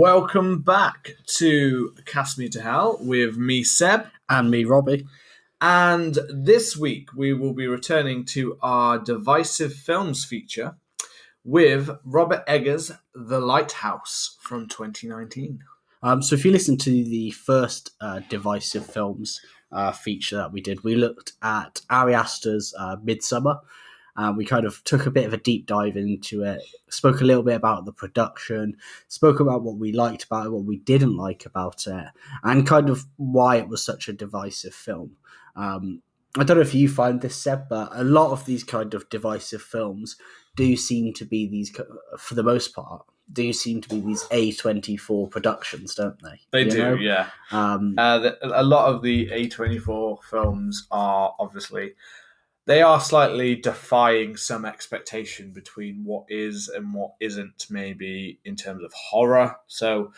Welcome back to Cast Me to Hell with me, Seb. And me, Robbie. And this week we will be returning to our divisive films feature with Robert Eggers' The Lighthouse from 2019. Um, so if you listen to the first uh, divisive films uh, feature that we did, we looked at Ari Aster's uh, Midsommar. Uh, we kind of took a bit of a deep dive into it, spoke a little bit about the production, spoke about what we liked about it, what we didn't like about it, and kind of why it was such a divisive film. Um, I don't know if you find this, Seb, but a lot of these kind of divisive films do seem to be these, for the most part, do seem to be these A24 productions, don't they? They You do, know? yeah. Um, Uh, the, a lot of the A24 films are obviously they are slightly defying some expectation between what is and what isn't maybe in terms of horror. So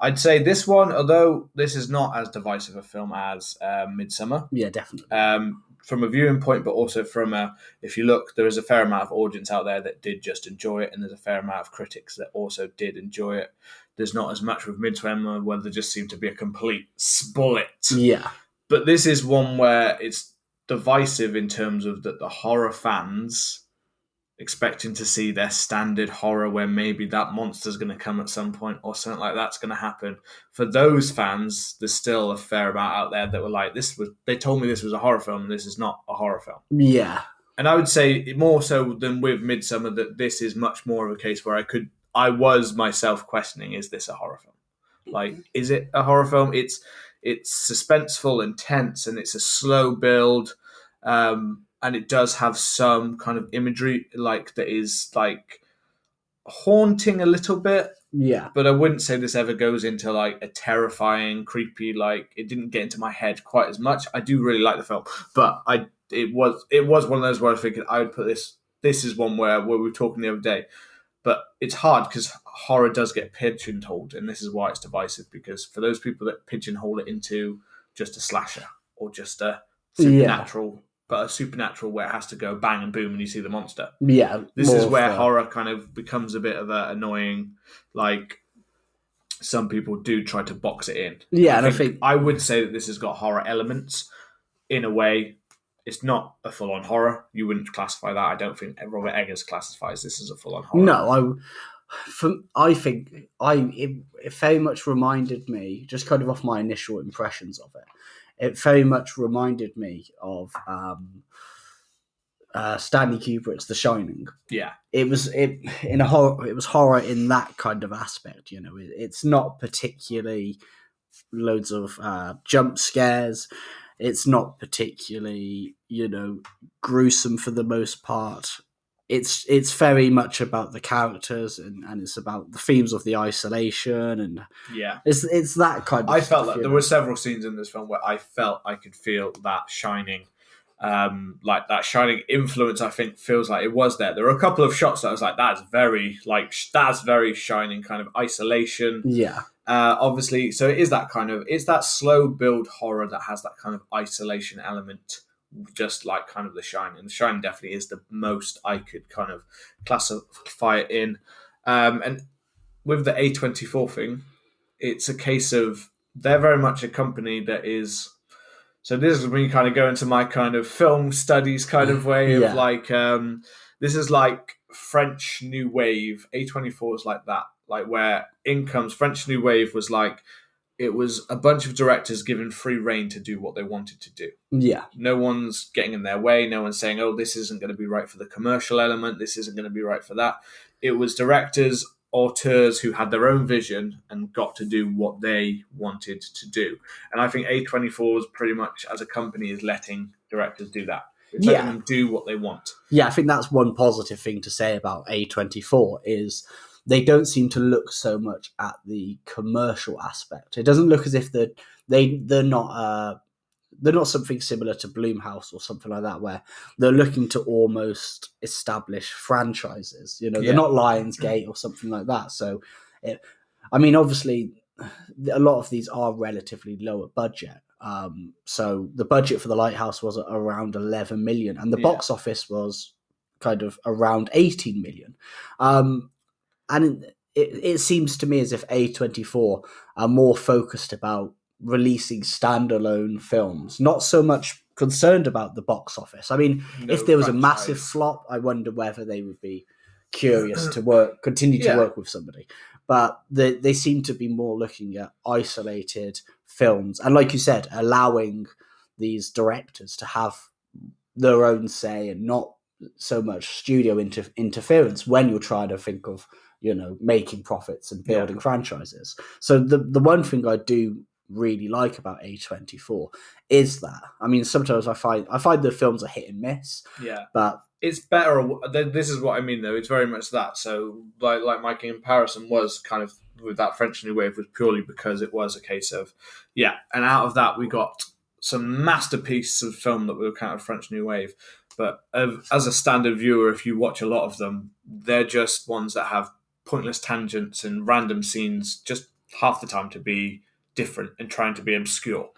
I'd say this one, although this is not as divisive a film as uh, Midsommar, yeah, definitely. um, from a viewing point, but also from a if you look, there is a fair amount of audience out there that did just enjoy it, and there's a fair amount of critics that also did enjoy it. There's not as much with Midsommar where there just seemed to be a complete split. Yeah, But this is one where it's divisive in terms of that the horror fans expecting to see their standard horror where maybe that monster's going to come at some point or something like that's going to happen. For those fans, there's still a fair amount out there that were like, "This was." They told me this was a horror film. This is not a horror film. yeah, And I would say more so than with Midsommar that this is much more of a case where I could, I was myself questioning: Is this a horror film? Like, is it a horror film? It's it's suspenseful and tense, and it's a slow build, um, and it does have some kind of imagery like that is like haunting a little bit. yeah, But I wouldn't say this ever goes into like a terrifying, creepy. Like it didn't get into my head quite as much. I do really like the film, but I it was it was one of those where I was thinking I would put this. This is one where where we were talking the other day, but it's hard because horror does get pigeonholed, and this is why it's divisive. Because for those people that pigeonhole it into just a slasher or just a Yeah. supernatural, but a supernatural where it has to go bang and boom and you see the monster yeah. this is where horror kind of becomes a bit of a annoying like some people do try to box it in Yeah, and I think i would say that this has got horror elements in a way it's not a full-on horror you wouldn't classify that i don't think robert eggers classifies this as a full-on horror no, I, from I think I it, it very much reminded me, just kind of off my initial impressions of it. It very much reminded me of um, uh, Stanley Kubrick's The Shining. yeah it was it in a horror it was horror in that kind of aspect you know it, it's not particularly loads of uh, jump scares it's not particularly you know gruesome for the most part it's it's very much about the characters and, and it's about the themes of the isolation and yeah it's it's that kind of i felt that you there know. were several scenes in this film where i felt i could feel that shining um, like that shining influence, I think feels like it was there. There were a couple of shots that I was like, "That's very like that's very shining kind of isolation." yeah Uh, obviously, so it is that kind of it's that slow build horror that has that kind of isolation element, just like kind of The Shine. And the Shine definitely is the most I could kind of classify it in. Um, and with the A twenty four thing, it's a case of they're very much a company that is. So this is when you kind of go into my kind of film studies kind of way of Yeah. like um, this is like French New Wave. A twenty four is like that, like where incomes French New Wave was like it was a bunch of directors given free reign to do what they wanted to do. yeah No one's getting in their way. No one's saying, "Oh, this isn't going to be right for the commercial element. This isn't going to be right for that." It was directors, auteurs who had their own vision and got to do what they wanted to do. And I think A24 is pretty much, as a company, is letting directors do that. It's letting Yeah. them do what they want. yeah, I think that's one positive thing to say about A24 is they don't seem to look so much at the commercial aspect. It doesn't look as if they're they they're not uh they're not something similar to Blumhouse or something like that where they're looking to almost establish franchises. You know, Yeah. they're not Lionsgate or something like that. So it, I mean obviously a lot of these are relatively lower budget. Um, so the budget for the Lighthouse was around 11 million, and the Yeah. box office was kind of around 18 million. Um, and it, it seems to me as if A24 are more focused about releasing standalone films, not so much concerned about the box office. I mean, No if there was a massive flop, I wonder whether they would be curious to work, continue to Yeah. work with somebody. But they, they seem to be more looking at isolated films, and like you said, allowing these directors to have their own say and not so much studio inter- interference when you're trying to think of you know making profits and Yeah. building franchises. So the the one thing I do really like about A24 is that I mean sometimes I find I find the films are hit and miss, Yeah. but it's better. This is what I mean, though. It's very much that. So, like, like my comparison was kind of with that French New Wave was purely because it was a case of, yeah, and out of that we got some masterpiece of film that were kind of French New Wave. But as a standard viewer, if you watch a lot of them, they're just ones that have pointless tangents and random scenes, just half the time to be different and trying to be obscure.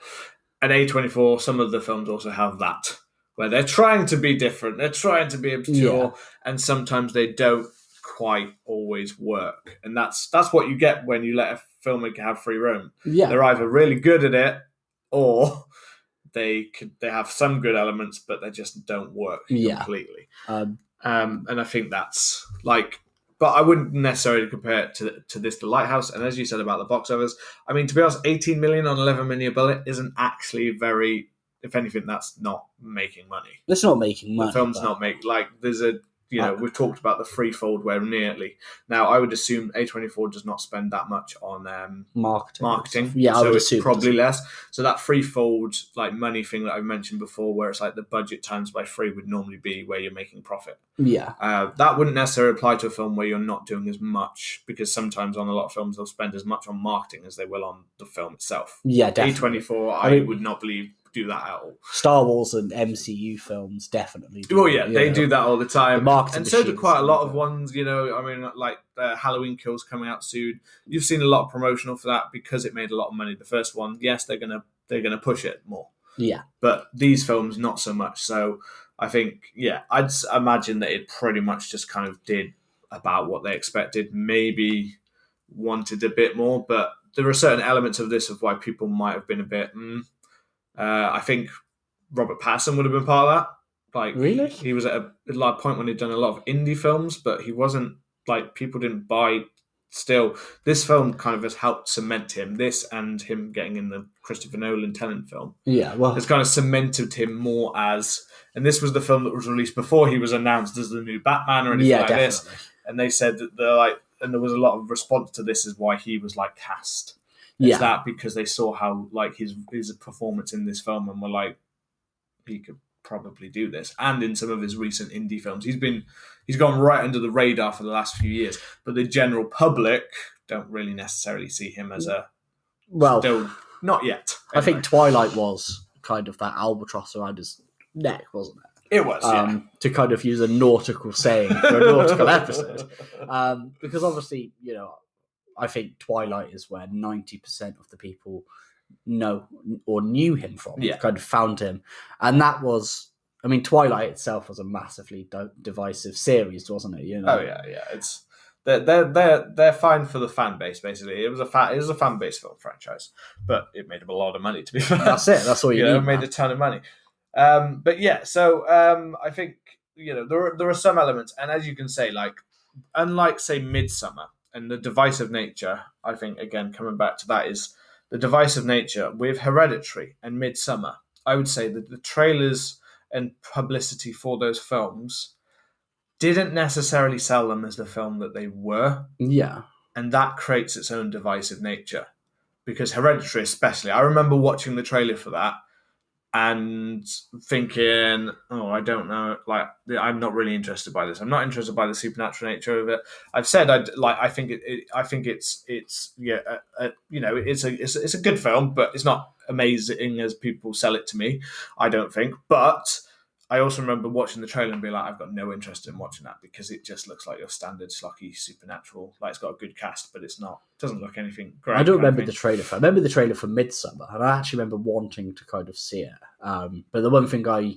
At A24, some of the films also have that where they're trying to be different, they're trying to be obscure, Yeah. and sometimes they don't quite always work. And that's that's what you get when you let a filmmaker have free roam. yeah, They're either really good at it, or they could they have some good elements, but they just don't work Yeah. completely. um, Um, and I think that's like, but I wouldn't necessarily compare it to to this, The Lighthouse. And as you said about the box office, I mean, to be honest, 18 million on 11 million bullet isn't actually very. If anything, that's not making money. it's not making money. the film's but- not make like there's a you know we've talked about the freefold where nearly now I would assume A24 does not spend that much on um, marketing. marketing. Yeah, so it's probably less. So that freefold like money thing that I've mentioned before, where it's like the budget times by three would normally be where you're making profit. Yeah, Uh, that wouldn't necessarily apply to a film where you're not doing as much because sometimes on a lot of films they'll spend as much on marketing as they will on the film itself. yeah, definitely. A24, I, I mean- would not believe do that at all. Star Wars and MCU films definitely. do Well, yeah, they know. do that all the time, The marketing and so do quite a lot of ones. You know, I mean, like uh, Halloween Kills coming out soon. You've seen a lot of promotional for that because it made a lot of money. The first one, yes, they're gonna they're gonna push it more, Yeah, but these films not so much. So I think, yeah, I'd imagine that it pretty much just kind of did about what they expected. Maybe wanted a bit more, but there are certain elements of this of why people might have been a bit. Mm. Uh, I think Robert Pattinson would have been part of that. Like, Really? he was at a, a point when he'd done a lot of indie films, but he wasn't like people didn't buy. Still, this film kind of has helped cement him. This and him getting in the Christopher Nolan Tenet film yeah. Well, has kind of cemented him more as. And this was the film that was released before he was announced as the new Batman or anything yeah, like definitely. this. And they said that they're like, and there was a lot of response to this is why he was like cast. Is Yeah, that because they saw how like his his performance in this film and were like, he could probably do this. And in some of his recent indie films, he's been he's gone right under the radar for the last few years. But the general public don't really necessarily see him as a well, still not yet. I think. Twilight was kind of that albatross around his neck, wasn't it? it was. yeah. Um, to kind of use a nautical saying for a nautical episode, um, because obviously, you know, I think Twilight is where ninety percent of the people know or knew him from, Yeah. kind of found him, and that was. I mean, Twilight itself was a massively di- divisive series, wasn't it? You know, Oh yeah, yeah. It's they're they're they're they're fine for the fan base. Basically, it was a fan it was a fan base film franchise, but it made them a lot of money. To be fair, that's it. That's all you, you know, need. made a ton of money. Um, but yeah, so um, I think you know there are, there are some elements, and as you can say, like unlike say Midsommar and the divisive nature, I think again coming back to that is the divisive nature with Hereditary and Midsommar. I would say that the trailers and publicity for those films didn't necessarily sell them as the film that they were yeah, and that creates its own divisive nature because hereditary especially i remember watching the trailer for that and thinking oh i don't know like i'm not really interested by this. I'm not interested by the supernatural nature of it. I've said i like i think it, it i think it's it's yeah you know it's a, it's it's a good film but it's not amazing as people sell it to me i don't think but I also remember watching the trailer and being like, I've got no interest in watching that because it just looks like your standard schlocky supernatural. Like it's got a good cast, but it's not. Doesn't look anything great. I don't remember the trailer for. I remember the trailer for Midsommar, and I actually remember wanting to kind of see it. Um, but the one thing I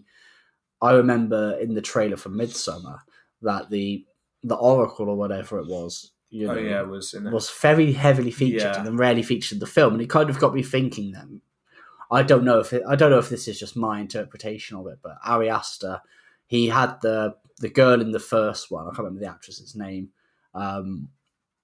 I remember in the trailer for Midsommar that the the Oracle or whatever it was you know, oh yeah, it was in it. was very heavily featured Yeah. and then rarely featured in the film, and it kind of got me thinking. Then I don't know if it, I don't know if this is just my interpretation of it, but Ari Aster, he had the the girl in the first one. I can't remember the actress's name. Um,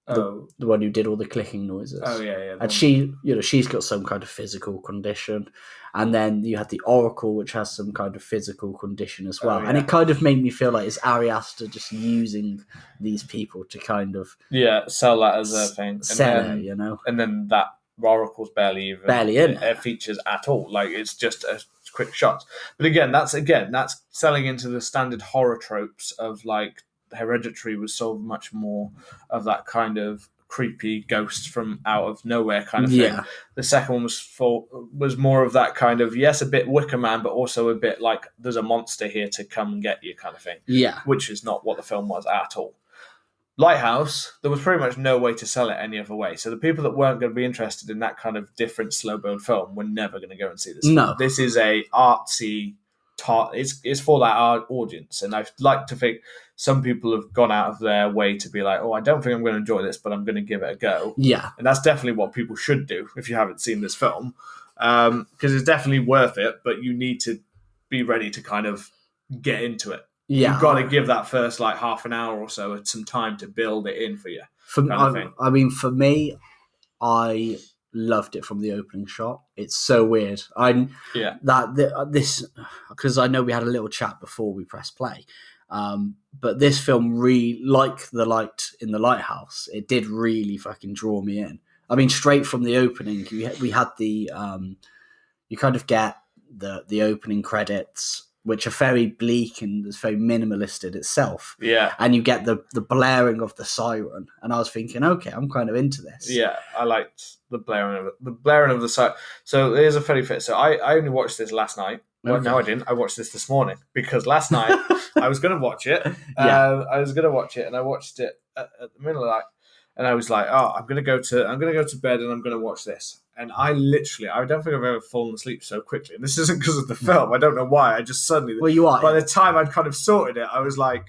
oh, the one who did all the clicking noises. oh yeah, yeah. the one- And she, you know, she's got some kind of physical condition, and then you had the Oracle, which has some kind of physical condition as well. Oh, And it kind of made me feel like is Ari Aster just using these people to kind of yeah, sell that as a thing. And sell then, it, you know? and then that Oracle's barely even Barely in it. features at all. Like it's just a quick shot. But again, that's again that's selling into the standard horror tropes of like Hereditary was so much more of that kind of creepy ghost from out of nowhere kind of thing. Yeah, The second one was for was more of that kind of yes, a bit Wicker Man, but also a bit like there's a monster here to come and get you kind of thing yeah, which is not what the film was at all. Lighthouse, there was pretty much no way to sell it any other way. So the people that weren't going to be interested in that kind of different slow burn film were never going to go and see this. No. film. this is a artsy. Tar- it's it's for that art audience, and I'd like to think some people have gone out of their way to be like, oh, I don't think I'm going to enjoy this, but I'm going to give it a go yeah, and that's definitely what people should do if you haven't seen this film um, because it's definitely worth it but you need to be ready to kind of get into it yeah. you've got to give that first like half an hour or so some time to build it in for you For, I. I mean, for me, I loved it from the opening shot. It's so weird. I Yeah. that th- uh, this because I know we had a little chat before we press play. Um, but this film, really like the light in the lighthouse, it did really fucking draw me in. I mean, straight from the opening, we had, we had the um, you kind of get the the opening credits, which are very bleak and it's very minimalist in itself yeah and you get the the blaring of the siren and i was thinking okay i'm kind of into this yeah i liked the blaring of the the blaring of the site so there's a fairly fit so i i only watched this last night well, Okay. no, I didn't. I watched this this morning because last night I was going to watch it. Yeah. Um, I was going to watch it, and I watched it at, at the middle of the night, and I was like, "Oh, I'm going to go to I'm to go to bed, and I'm going to watch this." And I literally, I don't think I've ever fallen asleep so quickly. And this isn't because of the film. I don't know why. I just suddenly, well you are by the time I'd kind of sorted it, I was like,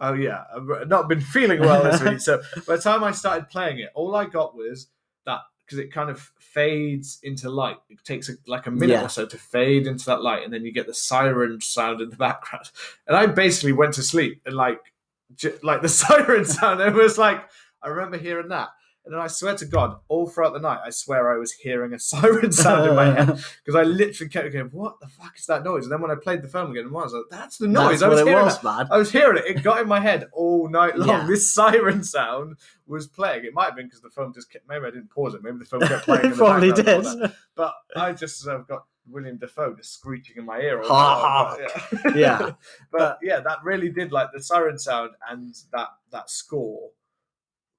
"Oh yeah, I've not been feeling well this week." So by the time I started playing it, all I got was that because it kind of fades into light. It takes a, like a minute Yeah. or so to fade into that light, and then you get the siren sound in the background. And I basically went to sleep, and like, j- like the siren sound, it was like I remember hearing that. And then I swear to God, all throughout the night, I swear I was hearing a siren sound in my head because I literally kept going, "What the fuck is that noise?" And then when I played the film again, I was like, "That's the noise." That's I was it hearing was man I was hearing it. It got in my head all night long. Yeah. This siren sound was playing. It might have been because the film just kept. Maybe I didn't pause it. Maybe the film kept playing. it probably did. But I just uh, got William Defoe just screeching in my ear. All Ha, night long. But, Yeah. but, But- yeah, that really did like the siren sound and that that score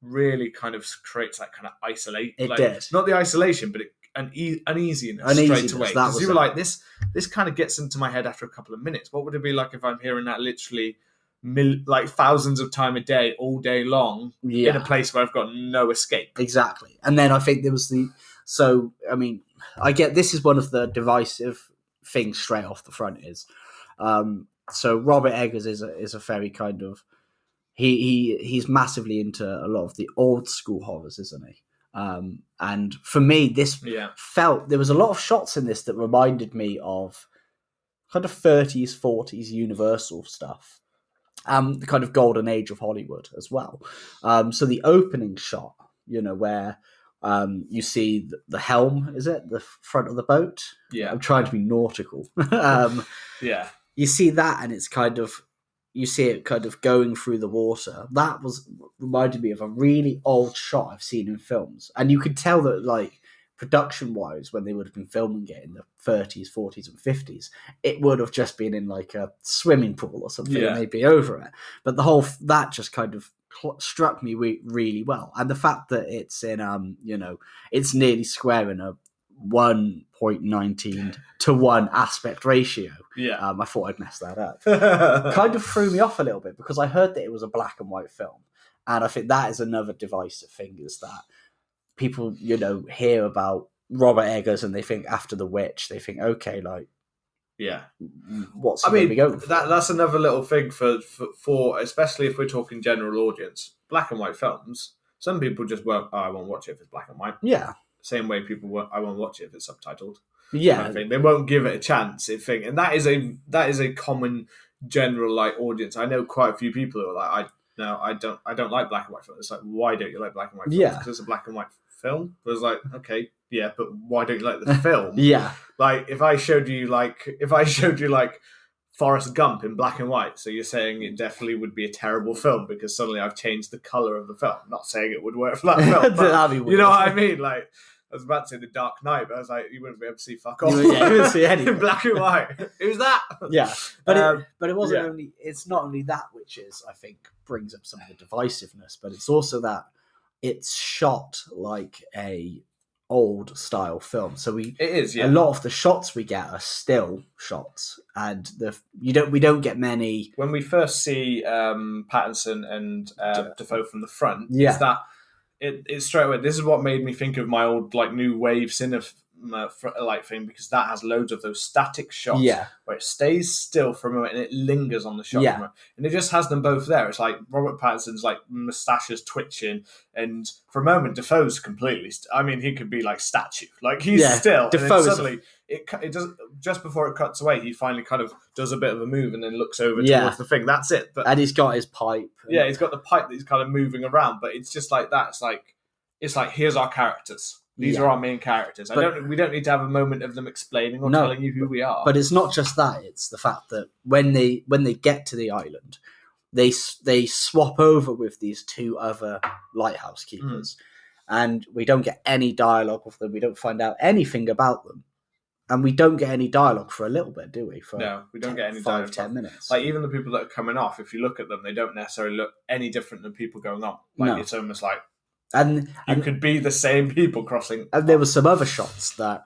really kind of creates that kind of isolate. It like, did. not the isolation, but it, an e- uneasiness, Uneasiness, straight away. Because you were it. like, this this kind of gets into my head after a couple of minutes. What would it be like if I'm hearing that literally mil- like thousands of time a day, all day long, yeah in a place where I've got no escape? exactly and then i think there was the so i mean i get this is one of the divisive things straight off the front is um so robert eggers is a, is a very kind of he he he's massively into a lot of the old school horrors isn't he? Um and for me this Yeah, felt there was a lot of shots in this that reminded me of kind of 30s 40s universal stuff um the kind of golden age of hollywood as well. Um so the opening shot you know where um you see the, the helm is it? The front of the boat? Yeah, i'm trying to be nautical. Um yeah, you see that and it's kind of you see it kind of going through the water. That was reminded me of a really old shot i've seen in films. And you could tell that like production wise when they would have been filming it in the 30s 40s and 50s it would have just been in like a swimming pool or something Yeah. and they'd be over it. But the whole that just kind of struck me re- really well. And the fact that it's in um you know it's nearly square in a 1.19 to 1 aspect ratio yeah. um, I thought I'd mess that up. kind of threw me off a little bit because I heard that it was a black and white film, and I think that is another divisive thing is that people, you know, hear about Robert Eggers and they think after The Witch, they think okay, like Yeah, What's I mean that that's another little thing for, for for especially if we're talking general audience, black and white films. Some people just won't. Oh, I won't watch it if it's black and white. yeah, Same way people won't. I won't watch it if it's subtitled. yeah, kind of. They won't give it a chance. If thing, and that is a that is a common general like audience. I know quite a few people who are like, I no, I don't, I don't like black and white films. It's like, why don't you like black and white films? Yeah. because it's a black and white film. But it's like, okay, yeah, but why don't you like the film? yeah, Like, if I showed you like, if I showed you like. Forrest Gump in black and white. So you're saying it definitely would be a terrible film because suddenly I've changed the color of the film. not saying it would work for that film. but you know what I mean? Like I was about to say the Dark Knight, but I was like, you wouldn't be able to see fuck You off. would- yeah, you wouldn't see anything. in black and white. Who's that? yeah. But Um, it, but it wasn't yeah. only. It's not only that which is I think brings up some of the divisiveness, but it's also that it's shot like a old style film. So we It is, yeah. a lot of the shots we get are still shots, and the you don't we don't get many. when we first see um, Pattinson and uh, Defoe from the front, Yeah. is that it, it's straight away. This is what made me think of my old like new wave cinema like thing because that has loads of those static shots Yeah, where it stays still for a moment and it lingers on the shot Yeah. and it just has them both there. It's like Robert Pattinson's like moustaches twitching, and for a moment Defoe's completely. St- I mean, he could be like statue, like he's Yeah, still. Defoe suddenly it it does just before it cuts away. He finally kind of does a bit of a move and then looks over Yeah. towards the thing. That's it. But and he's got his pipe. yeah, he's got the pipe that he's kind of moving around, but it's just like that. It's like it's like here's our characters. These Yeah. are our main characters. I don't. We don't need to have a moment of them explaining or No. telling you who we are. But it's not just that; it's the fact that when they when they get to the island, they they swap over with these two other lighthouse hmm. keepers, and we don't get any dialogue with them. We don't find out anything about them, and we don't get any dialogue for a little bit, do we? For no, we don't get any five dialogue. ten minutes. Like even the people that are coming off, if you look at them, they don't necessarily look any different than people going on. Like No. it's almost like and you and, could be the same people crossing. and there were some other shots that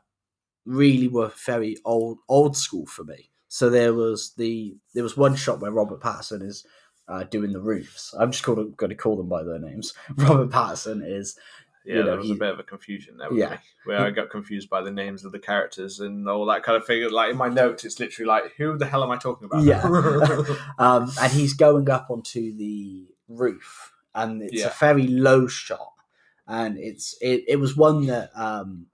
really were very old old school for me. So there was the there was one shot where Robert Patterson is uh, doing the roofs. I'm just called, going to call them by their names. Robert Patterson is Yeah, you know, there was he- a bit of a confusion there. Yeah. me, where I got confused by the names of the characters and all that kind of thing. Like in my notes, it's literally like, who the hell am I talking about? Yeah. um, and he's going up onto the roof, and it's Yeah. a very low shot, and it's it, it was one that um,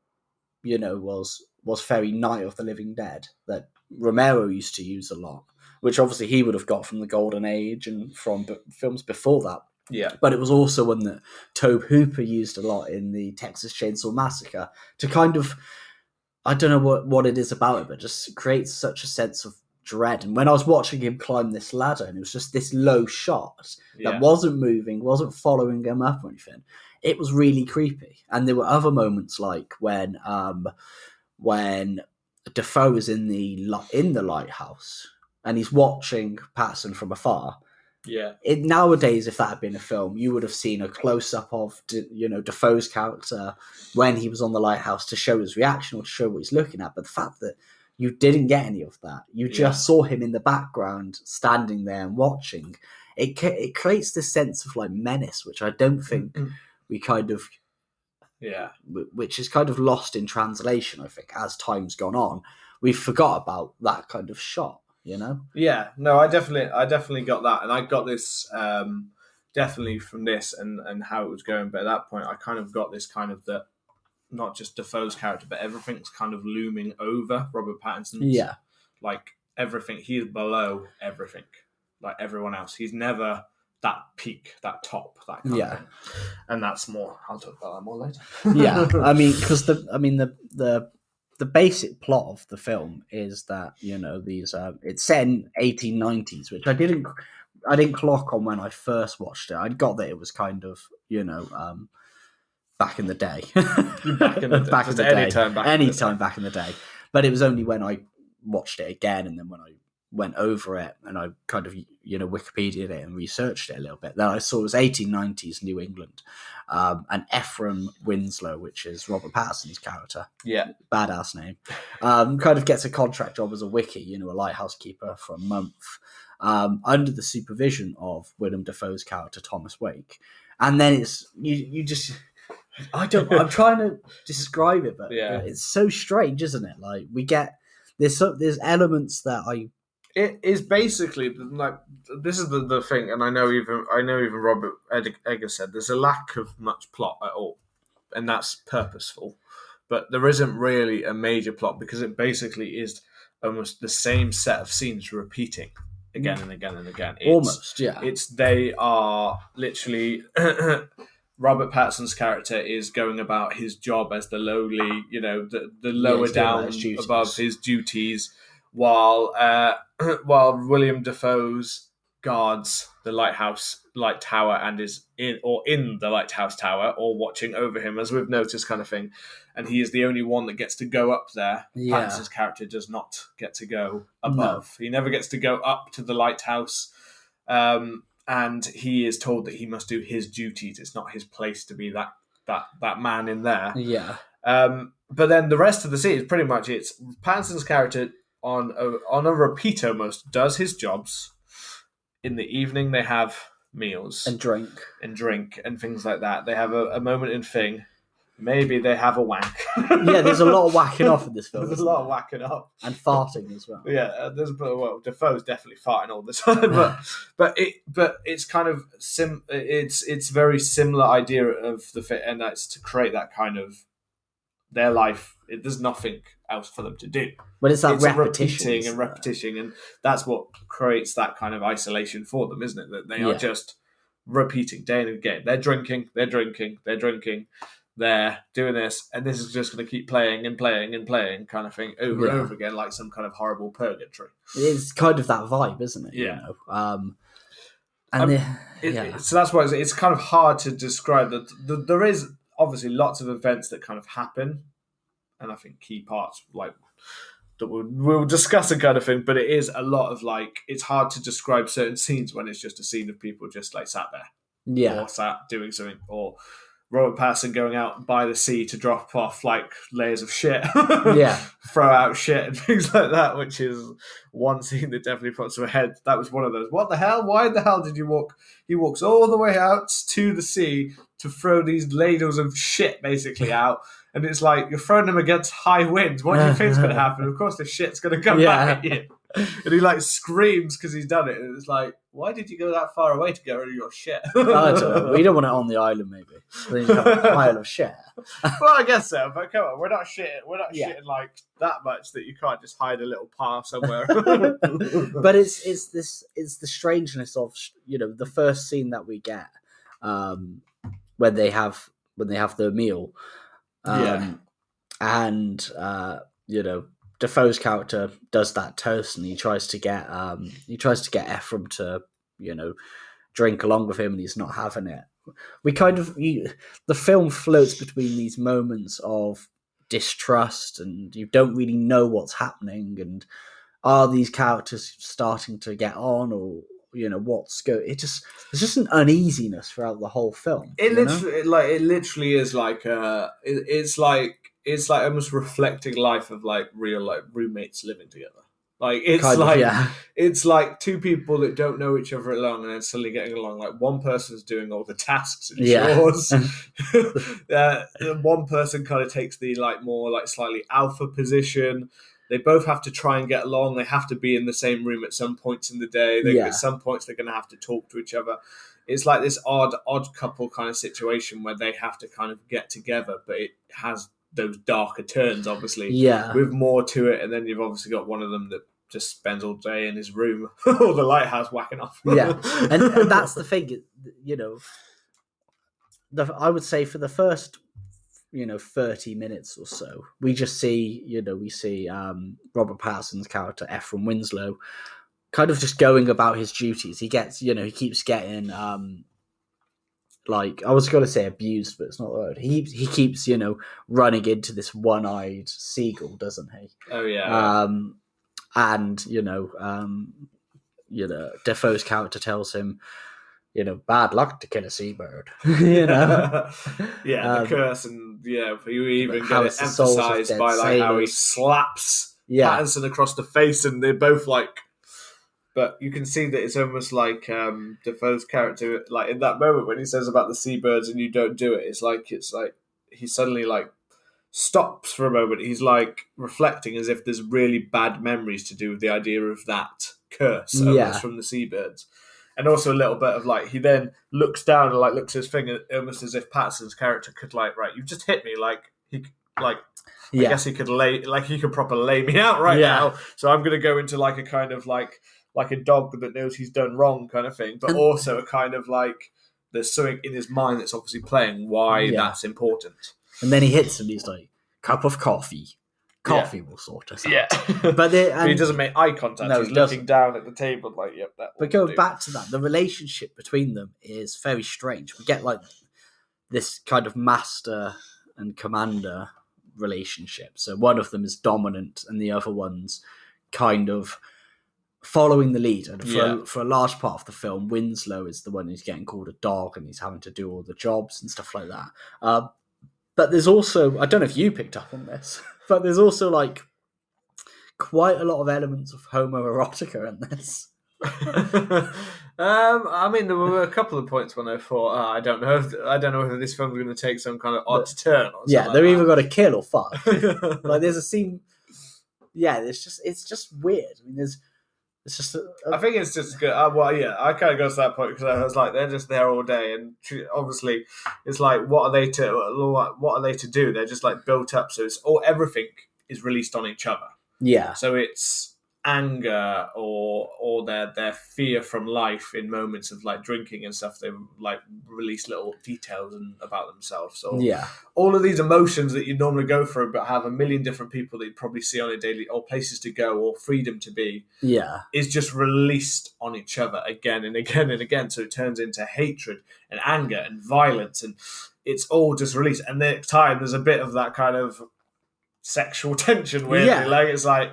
you know was was very Night of the Living Dead that Romero used to use a lot, which obviously he would have got from the Golden Age and from b- films before that. yeah, But it was also one that Tobe Hooper used a lot in the Texas Chainsaw Massacre to kind of I don't know what, what it is about it, but just creates such a sense of dread. And when I was watching him climb this ladder and it was just this low shot yeah. that wasn't moving, wasn't following him up or anything, it was really creepy. And there were other moments like when um when Defoe is in the in the lighthouse and he's watching Patterson from afar yeah. it, nowadays, if that had been a film, you would have seen a close up of you know Defoe's character when he was on the lighthouse to show his reaction or to show what he's looking at. But the fact that you didn't get any of that, you Yeah. just saw him in the background standing there and watching. It it creates this sense of like menace, which I don't think Mm-mm. we kind of Yeah, which is kind of lost in translation. I think as time's gone on, we forgot about that kind of shot. You know, yeah. No, I definitely, I definitely got that, and I got this um, definitely from this and and how it was going. But at that point, I kind of got this kind of that not just Defoe's character, but everything's kind of looming over Robert Pattinson. yeah, like everything. He's below everything, like everyone else. He's never that peak, that top, that kind Yeah. of thing. And that's more. I'll talk about that more later. yeah i mean because the i mean the the the basic plot of the film is that you know these uh it's set in 1890s which i didn't i didn't clock on when i first watched it I'd got that it was kind of you know um back in the day Back in the day. back in Just the any time back in the day. back in the day but it was only when i watched it again and then when i went over it and i kind of you know wikipedia'd it and researched it a little bit that i saw it was 1890s new england um, and Ephraim Winslow, which is Robert Patterson's character, yeah, badass name, um, kind of gets a contract job as a wickie, you know, a lighthouse keeper for a month, um, under the supervision of William Defoe's character Thomas Wake, and then it's you you just. I don't. I'm trying to describe it, but Yeah. it's so strange, isn't it? Like we get there's some, there's elements that I it is basically like this is the, the thing, and I know even I know even Robert Ed- Egger said there's a lack of much plot at all, and that's purposeful. But there isn't really a major plot because it basically is almost the same set of scenes repeating again mm. and again and again. It's, almost yeah it's they are literally Robert Pattinson's character is going about his job as the lowly, you know, the, the lower down his above his duties, while uh, while William Defoe's guards the lighthouse light tower and is in or in the lighthouse tower or watching over him, as we've noticed, kind of thing. And he is the only one that gets to go up there. Yeah. Pattinson's character does not get to go above. He never gets to go up to the lighthouse. Um, and he is told that he must do his duties. It's not his place to be that that that man in there. yeah Um, but then the rest of the scene is pretty much it's Pattinson's character on a, on a repeat almost does his jobs. In the evening, they have meals and drink and drink and things like that. They have a, a moment in thing. Maybe they have a wank. yeah there's a lot of whacking off in this film There's a lot of whacking up. and farting as well Yeah, uh, there's well, Defoe's definitely farting all the time, but but it but it's kind of sim. It's it's very similar idea of the fit, and that's to create that kind of their life. It, there's nothing else for them to do. but it's that it's repetition repeating and repetition, and that's what creates that kind of isolation for them, isn't it? That they are just repeating day and again. They're drinking, they're drinking, they're drinking. They're doing this, and this is just going to keep playing and playing and playing, kind of thing, over and over again, like some kind of horrible purgatory. it's kind of that vibe isn't it Yeah. you know um and Um, the, yeah it- so that's why it's, it's kind of hard to describe that. The, there is obviously lots of events that kind of happen, and I think key parts like that we'll, we'll discuss a kind of thing. But it is a lot of like it's hard to describe certain scenes when it's just a scene of people just like sat there yeah or sat doing something or. Robert Pattinson going out by the sea to drop off like layers of shit, Yeah. throw out shit and things like that, which is one scene that definitely puts to my head. That was one of those. What the hell? Why the hell did you walk? He walks all the way out to the sea to throw these ladles of shit basically out. And it's like you're throwing them against high winds. What do you think's going to happen? Of course, the shit's going to come back at you. And he like screams because he's done it. And it's like, why did you go that far away to get rid of your shit? I don't know. We don't want it on the island, maybe. Then you have a pile of shit. well, I guess so. But come on, we're not shitting. We're not Yeah. shitting like that much that you can't just hide a little pile somewhere. but it's it's this it's the strangeness of you know the first scene that we get um when they have when they have their meal um Yeah. and uh you know Defoe's character does that toast and he tries to get um he tries to get Ephraim to you know drink along with him and he's not having it we kind of you, the film floats between these moments of distrust and you don't really know what's happening and are these characters starting to get on or you know what's go it just there's just an uneasiness throughout the whole film It know? literally, it, like, it literally is like, uh, it, it's like, it's like almost reflecting life of like real like roommates living together. Like it's Kind of, like yeah it's like two people that don't know each other along and then suddenly getting along. Like one person's doing all the tasks and Yeah. chores. uh, one person kind of takes the like more like slightly alpha position. They both have to try and get along. They have to be in the same room at some points in the day. They, Yeah. At some points, they're going to have to talk to each other. It's like this odd, odd couple kind of situation where they have to kind of get together, but it has those darker turns, obviously yeah with more to it, and then you've obviously got one of them that just spends all day in his room or the lighthouse whacking off. Yeah. and, and that's the thing you know the i would say for the first you know 30 minutes or so we just see you know we see um robert patterson's character ephraim winslow kind of just going about his duties he gets you know he keeps getting um like i was going to say abused but it's not the word. He he keeps you know running into this one-eyed seagull doesn't he? Oh yeah, um, and you know, um, you know, Defoe's character tells him, you know, bad luck to kill a seabird. you know, yeah, the um, curse, and yeah, you even get it it's the souls of emphasized by like how he slaps yeah, Pattinson across the face, and they're both like. But you can see that it's almost like um, Defoe's character, like in that moment when he says about the seabirds and you don't do it. It's like it's like he suddenly like stops for a moment. He's like reflecting as if there's really bad memories to do with the idea of that curse Yeah. from the seabirds. And also a little bit of like he then looks down and like looks at his finger almost as if Patterson's character could like right, you've just hit me like he like I Yeah. guess he could lay like he could proper lay me out right Yeah. now. So I'm gonna go into like a kind of like like a dog that knows he's done wrong kind of thing, but And- also a kind of like there's something in his mind that's obviously playing why Yeah. that's important. And then he hits and He's like, "Cup of coffee. Coffee will sort us out." Yeah. but they, But he doesn't make eye contact. No, he's he looking down at the table like, yep, that. but going do. back to that, the relationship between them is very strange. We get like this kind of master and commander relationship. So one of them is dominant, and the other one's kind of following the lead. And for, Yeah. for a large part of the film, Winslow is the one who's getting called a dog, and he's having to do all the jobs and stuff like that. Uh, but there's also, I don't know if you picked up on this, but there's also like quite a lot of elements of homoerotica in this. um, I mean, there were a couple of points when I thought, oh, I don't know, if, I don't know whether this film's going to take some kind of odd turn. Or Yeah, they're like either got to kill or fuck. like there's a scene. Yeah, it's just it's just weird. I mean, there's it's just a, a- I think it's just good. Uh, well, yeah, I kind of got to that point because I was like, they're just there all day, and obviously, it's like, what are they to what are they to do? They're just like built up, so it's all everything is released on each other. yeah, So it's anger or or their their fear from life in moments of like drinking and stuff. They like release little details and about themselves. So yeah, all of these emotions that you normally go through, but have a million different people that you probably see on a daily, or places to go, or freedom to be, yeah, is just released on each other again and again and again. So it turns into hatred and anger and violence, and it's all just released. And the time there's a bit of that kind of sexual tension. Weirdly, Yeah. like it's like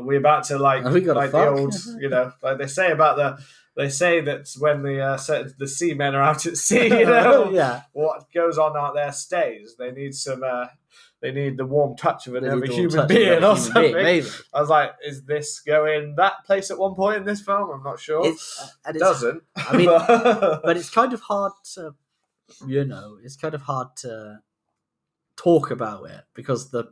are we about to like like the fuck? old, you know, like they say about the. They say that when the uh, the seamen are out at sea, you know, yeah. what goes on out there stays. They need some. Uh, they need the warm touch of another human being or something. being, maybe. I was like, is this going that place at one point in this film? I'm not sure. It's, uh, and it it's, doesn't. I mean, but it's kind of hard to, you know, it's kind of hard to talk about it because the,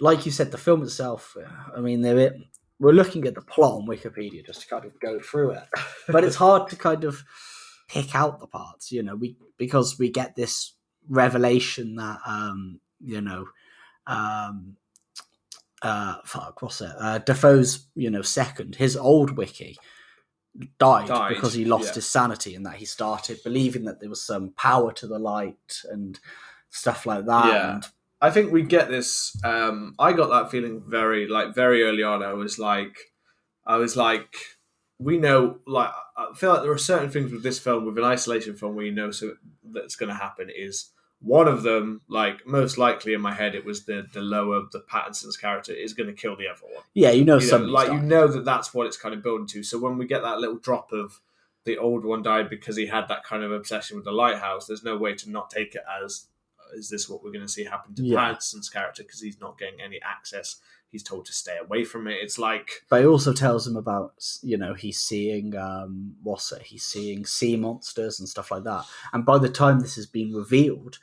like you said, the film itself. I mean, there we're looking at the plot on Wikipedia just to kind of go through it, but it's hard to kind of pick out the parts, you know, we because we get this revelation that, um, you know, um, uh, fuck, what's it? Uh, Defoe's, you know, second, his old wickie died, Died, because he lost yeah. his sanity and that he started believing that there was some power to the light and stuff like that. Yeah. And I think we get this. Um, I got that feeling very like very early on. I was like, I was like, we know. Like, I feel like there are certain things with this film, with an isolation film, where you know so that's going to happen. Is one of them like most likely in my head it was the the lower the Pattinson's character is going to kill the other one. yeah, you know, you know, like you know that that's what it's kind of building to. So when we get that little drop of the old one died because he had that kind of obsession with the lighthouse, there's no way to not take it as is this what we're going to see happen to Yeah. Pattinson's character because he's not getting any access. He's told to stay away from it. It's like But it also tells him about, you know, he's seeing, um, what's it? He's seeing sea monsters and stuff like that. And by the time this has been revealed,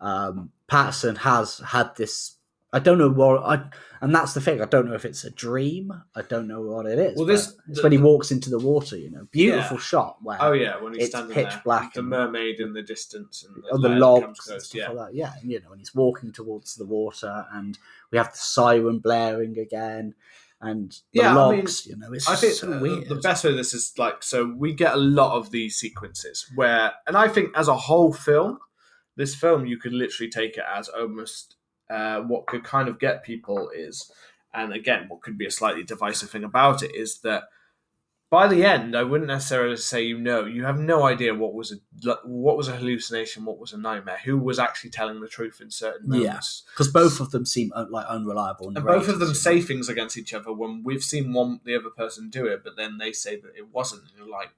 um, Patterson has had this. I don't know what, I, and that's the thing. I don't know if it's a dream. I don't know what it is. Well, this- it's the- when he walks into the water. You know, beautiful Yeah. shot where oh yeah, when he's standing pitch there, black the and- mermaid in the distance and on the logs and stuff Yeah, like that. Yeah, and you know, and he's walking towards the water, and we have the siren blaring again, and the Yeah, I mean, logs. you know, it's I think so weird. the best way this is like so we get a lot of these sequences where, and I think as a whole film, this film you could literally take it as almost uh, what could kind of get people is, and again, what could be a slightly divisive thing about it is that by the end, I wouldn't necessarily say you know. You have no idea what was a what was a hallucination, what was a nightmare, who was actually telling the truth in certain Yeah. moments. because both of them seem uh, like unreliable, And both of them say things against each other when we've seen one the other person do it, but then they say that it wasn't. And you're like,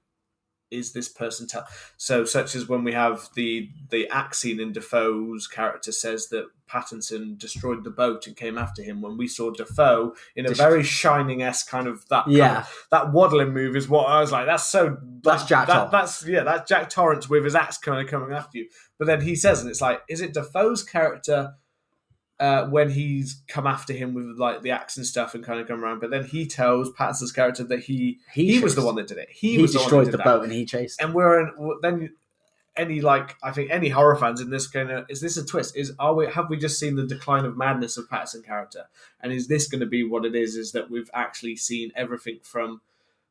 is this person tell? So, such as when we have the the axe scene in Dafoe's character says that Pattinson destroyed the boat and came after him. When we saw Dafoe in a Dest- very shining s kind of that kind Yeah. of- that waddling move is what I was like. That's so. That's that- Jack that- That's yeah. That's Jack Torrance with his axe kind of coming after you. But then he says, and it's like, is it Dafoe's character? Uh, when he's come after him with like the axe and stuff and kind of come around, but then he tells Pattinson's character that he he, was the one that did it. He, He, was the one destroyed that the boat and he chased. And we're in, then any like I think any horror fans in this kind of is this a twist? Is are we have we just seen the decline of madness of Pattinson character? And is this going to be what it is? Is that we've actually seen everything from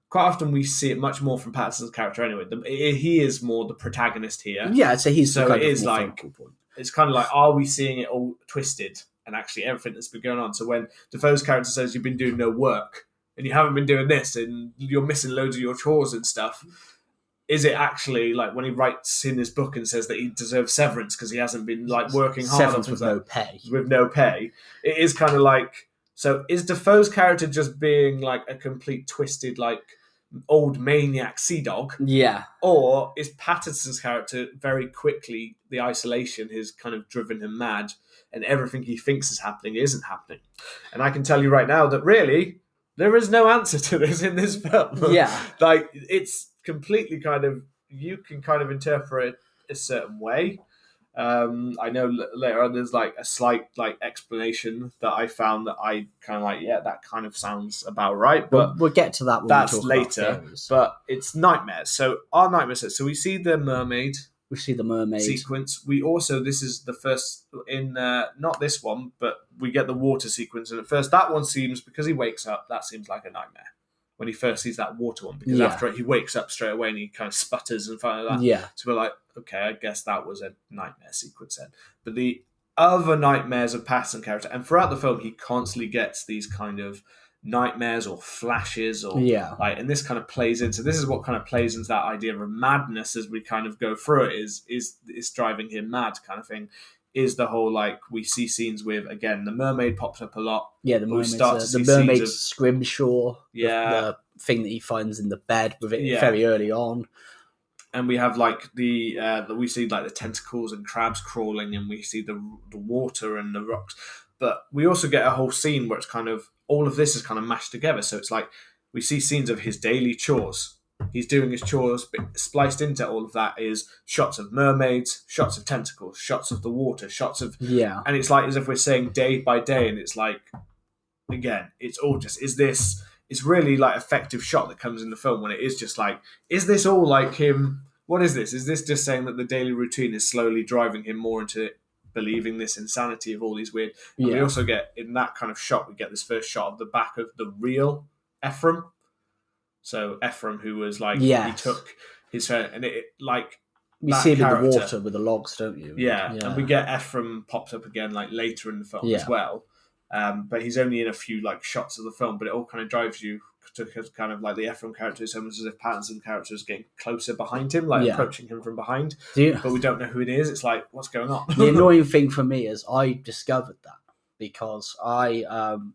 quite often we see it much more from Pattinson's character anyway. The, he is more the protagonist here. Yeah, I'd he's So the it is like- point. It's kind of like are we seeing it all twisted and actually everything that's been going on? So when Dafoe's character says you've been doing no work and you haven't been doing this and you're missing loads of your chores and stuff. Is it actually like when he writes in his book and says that he deserves severance because he hasn't been like working hard Severance with like- no pay. with no pay. It is kind of like so. Is Dafoe's character just being like a complete twisted like old maniac sea dog, Yeah, or is Pattinson's character very quickly the isolation has kind of driven him mad, and everything he thinks is happening isn't happening? And I can tell you right now that really there is no answer to this in this film. yeah, like it's completely kind of you can kind of interpret it a certain way. Um, I know l- later on there's like a slight like explanation that I found that I kind of like yeah that kind of sounds about right, but but we'll get to that when that's later, but it's nightmares. So our nightmares. So we see the mermaid we see the mermaid. sequence. We also this is the first in uh, not this one, but we get the water sequence. And at first, that one seems because he wakes up, that seems like a nightmare when he first sees that water one. Because Yeah. after it, he wakes up straight away and he kind of sputters and stuff like that. Yeah, So we're like, okay, I guess that was a nightmare sequence then. But the other nightmares of Pattinson character, and throughout the film, he constantly gets these kind of nightmares or flashes or yeah, like and this kind of plays into this is what kind of plays into that idea of madness as we kind of go through it is is is driving him mad kind of thing is the whole like we see scenes with again the mermaid pops up a lot yeah. The mermaid, start the, the mermaid scrimshaw. the- Yeah. the, thing that he finds in the bed with it Yeah. very early on. And we have like the uh the, we see like the tentacles and crabs crawling and we see the the water and the rocks. But we also get a whole scene where it's kind of all of this is kind of mashed together. So it's like we see scenes of his daily chores. He's doing his chores but spliced into all of that is shots of mermaids shots of tentacles shots of the water shots of Yeah, and it's like as if we're saying day by day and it's like again it's all just is this it's really like effective shot that comes in the film when it is just like is this all like him what is this is this just saying that the daily routine is slowly driving him more into believing this insanity of all these weird and we also get in that kind of shot we get this first shot of the back of the real ephraim so ephraim who was like he took his friend, and it like you that see him in the water with the logs, don't you? yeah, and we get Ephraim pops up again like later in the film Yeah. as well. Um, but he's only in a few like shots of the film, but it all kind of drives you to kind of like the Ephraim character is almost as if Pattinson character is getting closer behind him, like Yeah. approaching him from behind, you- but we don't know who it is. It's like what's going on? the annoying thing for me is I discovered that because I um,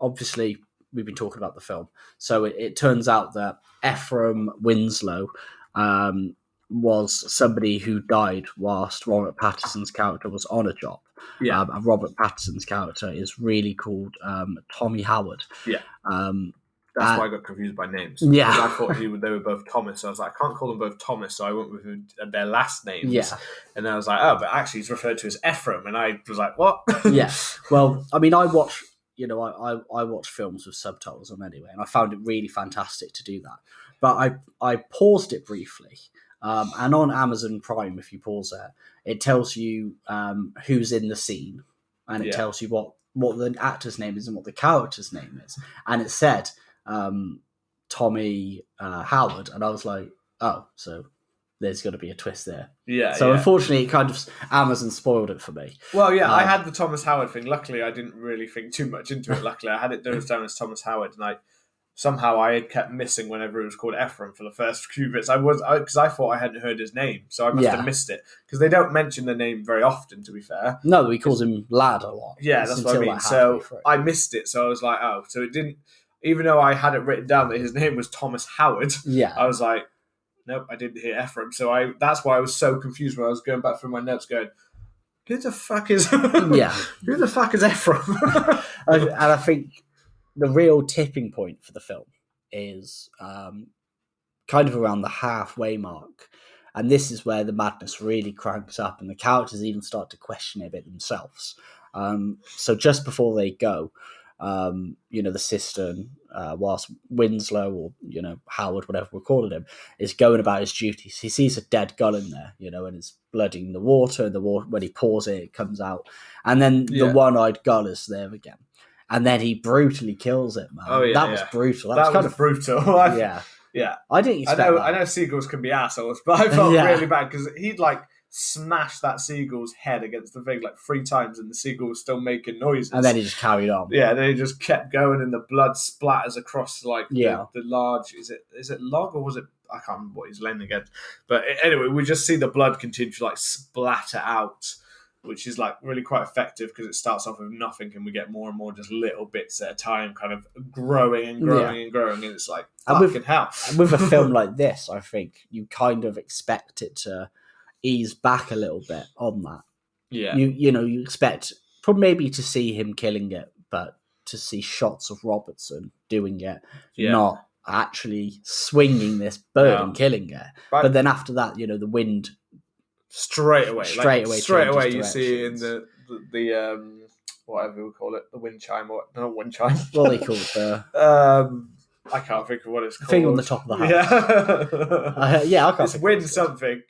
obviously we've been talking about the film, so it, it turns out that Ephraim Winslow um, was somebody who died whilst Robert Pattinson's character was on a job. Yeah. um, and Robert Pattinson's character is really called um, Tommy Howard. Yeah. Um, That's Uh, why I got confused by names. Yeah. I thought he, they were both Thomas. So I was like, I can't call them both Thomas, so I went with their last names. yeah, And then I was like, oh, but actually he's referred to as Ephraim, and I was like, what? yeah. Well, I mean, I watch, you know, I, I, I watch films with subtitles on anyway, and I found it really fantastic to do that. But I, I paused it briefly, um, and on Amazon Prime, if you pause there, it tells you um, who's in the scene, and it Yeah. tells you what what the actor's name is and what the character's name is, and it said um, Tommy uh, Howard, and I was like, oh, so there's going to be a twist there. yeah. so yeah. unfortunately, it kind of Amazon spoiled it for me. Well, yeah, I Um, had the Thomas Howard thing. Luckily, I didn't really think too much into it. Luckily, I had it down as Thomas Howard, and I somehow I had kept missing whenever it was called Ephraim for the first few bits. I was because I, thought I hadn't heard his name, so I must Yeah. have missed it because they don't mention the name very often. To be fair, No, he calls him lad a lot. yeah, It's that's what I mean. like, So. I missed it. So I was like, oh, so it didn't. Even though I had it written down that his name was Thomas Howard, yeah, I was like, nope, I didn't hear Ephraim. So I that's why I was so confused when I was going back through my notes, going, who the fuck is? yeah, Who the fuck is Ephraim? and I think the real tipping point for the film is um, kind of around the halfway mark, and this is where the madness really cranks up, and the characters even start to question it a bit themselves. Um, so just before they go, um, you know, the cistern, uh, whilst Winslow or you know Howard, whatever we're calling him, is going about his duties. He sees a dead gull in there, you know, and it's blooding the water. And the water when he pours it, it comes out, and then Yeah. the one-eyed gull is there again, and then he brutally kills it. Man, Oh, yeah, that was brutal. That, That was kind was of brutal. Yeah, yeah. I didn't I know. that. I know seagulls can be assholes, but I felt Yeah. really bad because he'd like smashed that seagull's head against the thing like three times, and the seagull was still making noises. and then he just carried on. yeah, then he just kept going, and the blood splatters across like Yeah. the, large. Is it is it log or was it? I can't remember what he's laying against. But anyway, we just see the blood continue to like splatter out, which is like really quite effective because it starts off with nothing, and we get more and more just little bits at a time, kind of growing and growing and growing, and it's like And with- fucking hell. And with a film like this, I think you kind of expect it to ease back a little bit on that. yeah, You you know you expect probably maybe to see him killing it, but to see shots of Robertson doing it, yeah. not actually swinging this bird and killing it. But- But then after that, you know, the wind. Straight away, Straight like, away straight away. You see in the the, the um whatever we call it, the wind chime or not wind chime. What are they called? The um, I can't think of what it's called. thing on the top of the house. Yeah, Uh, yeah, I can't. it's wind something.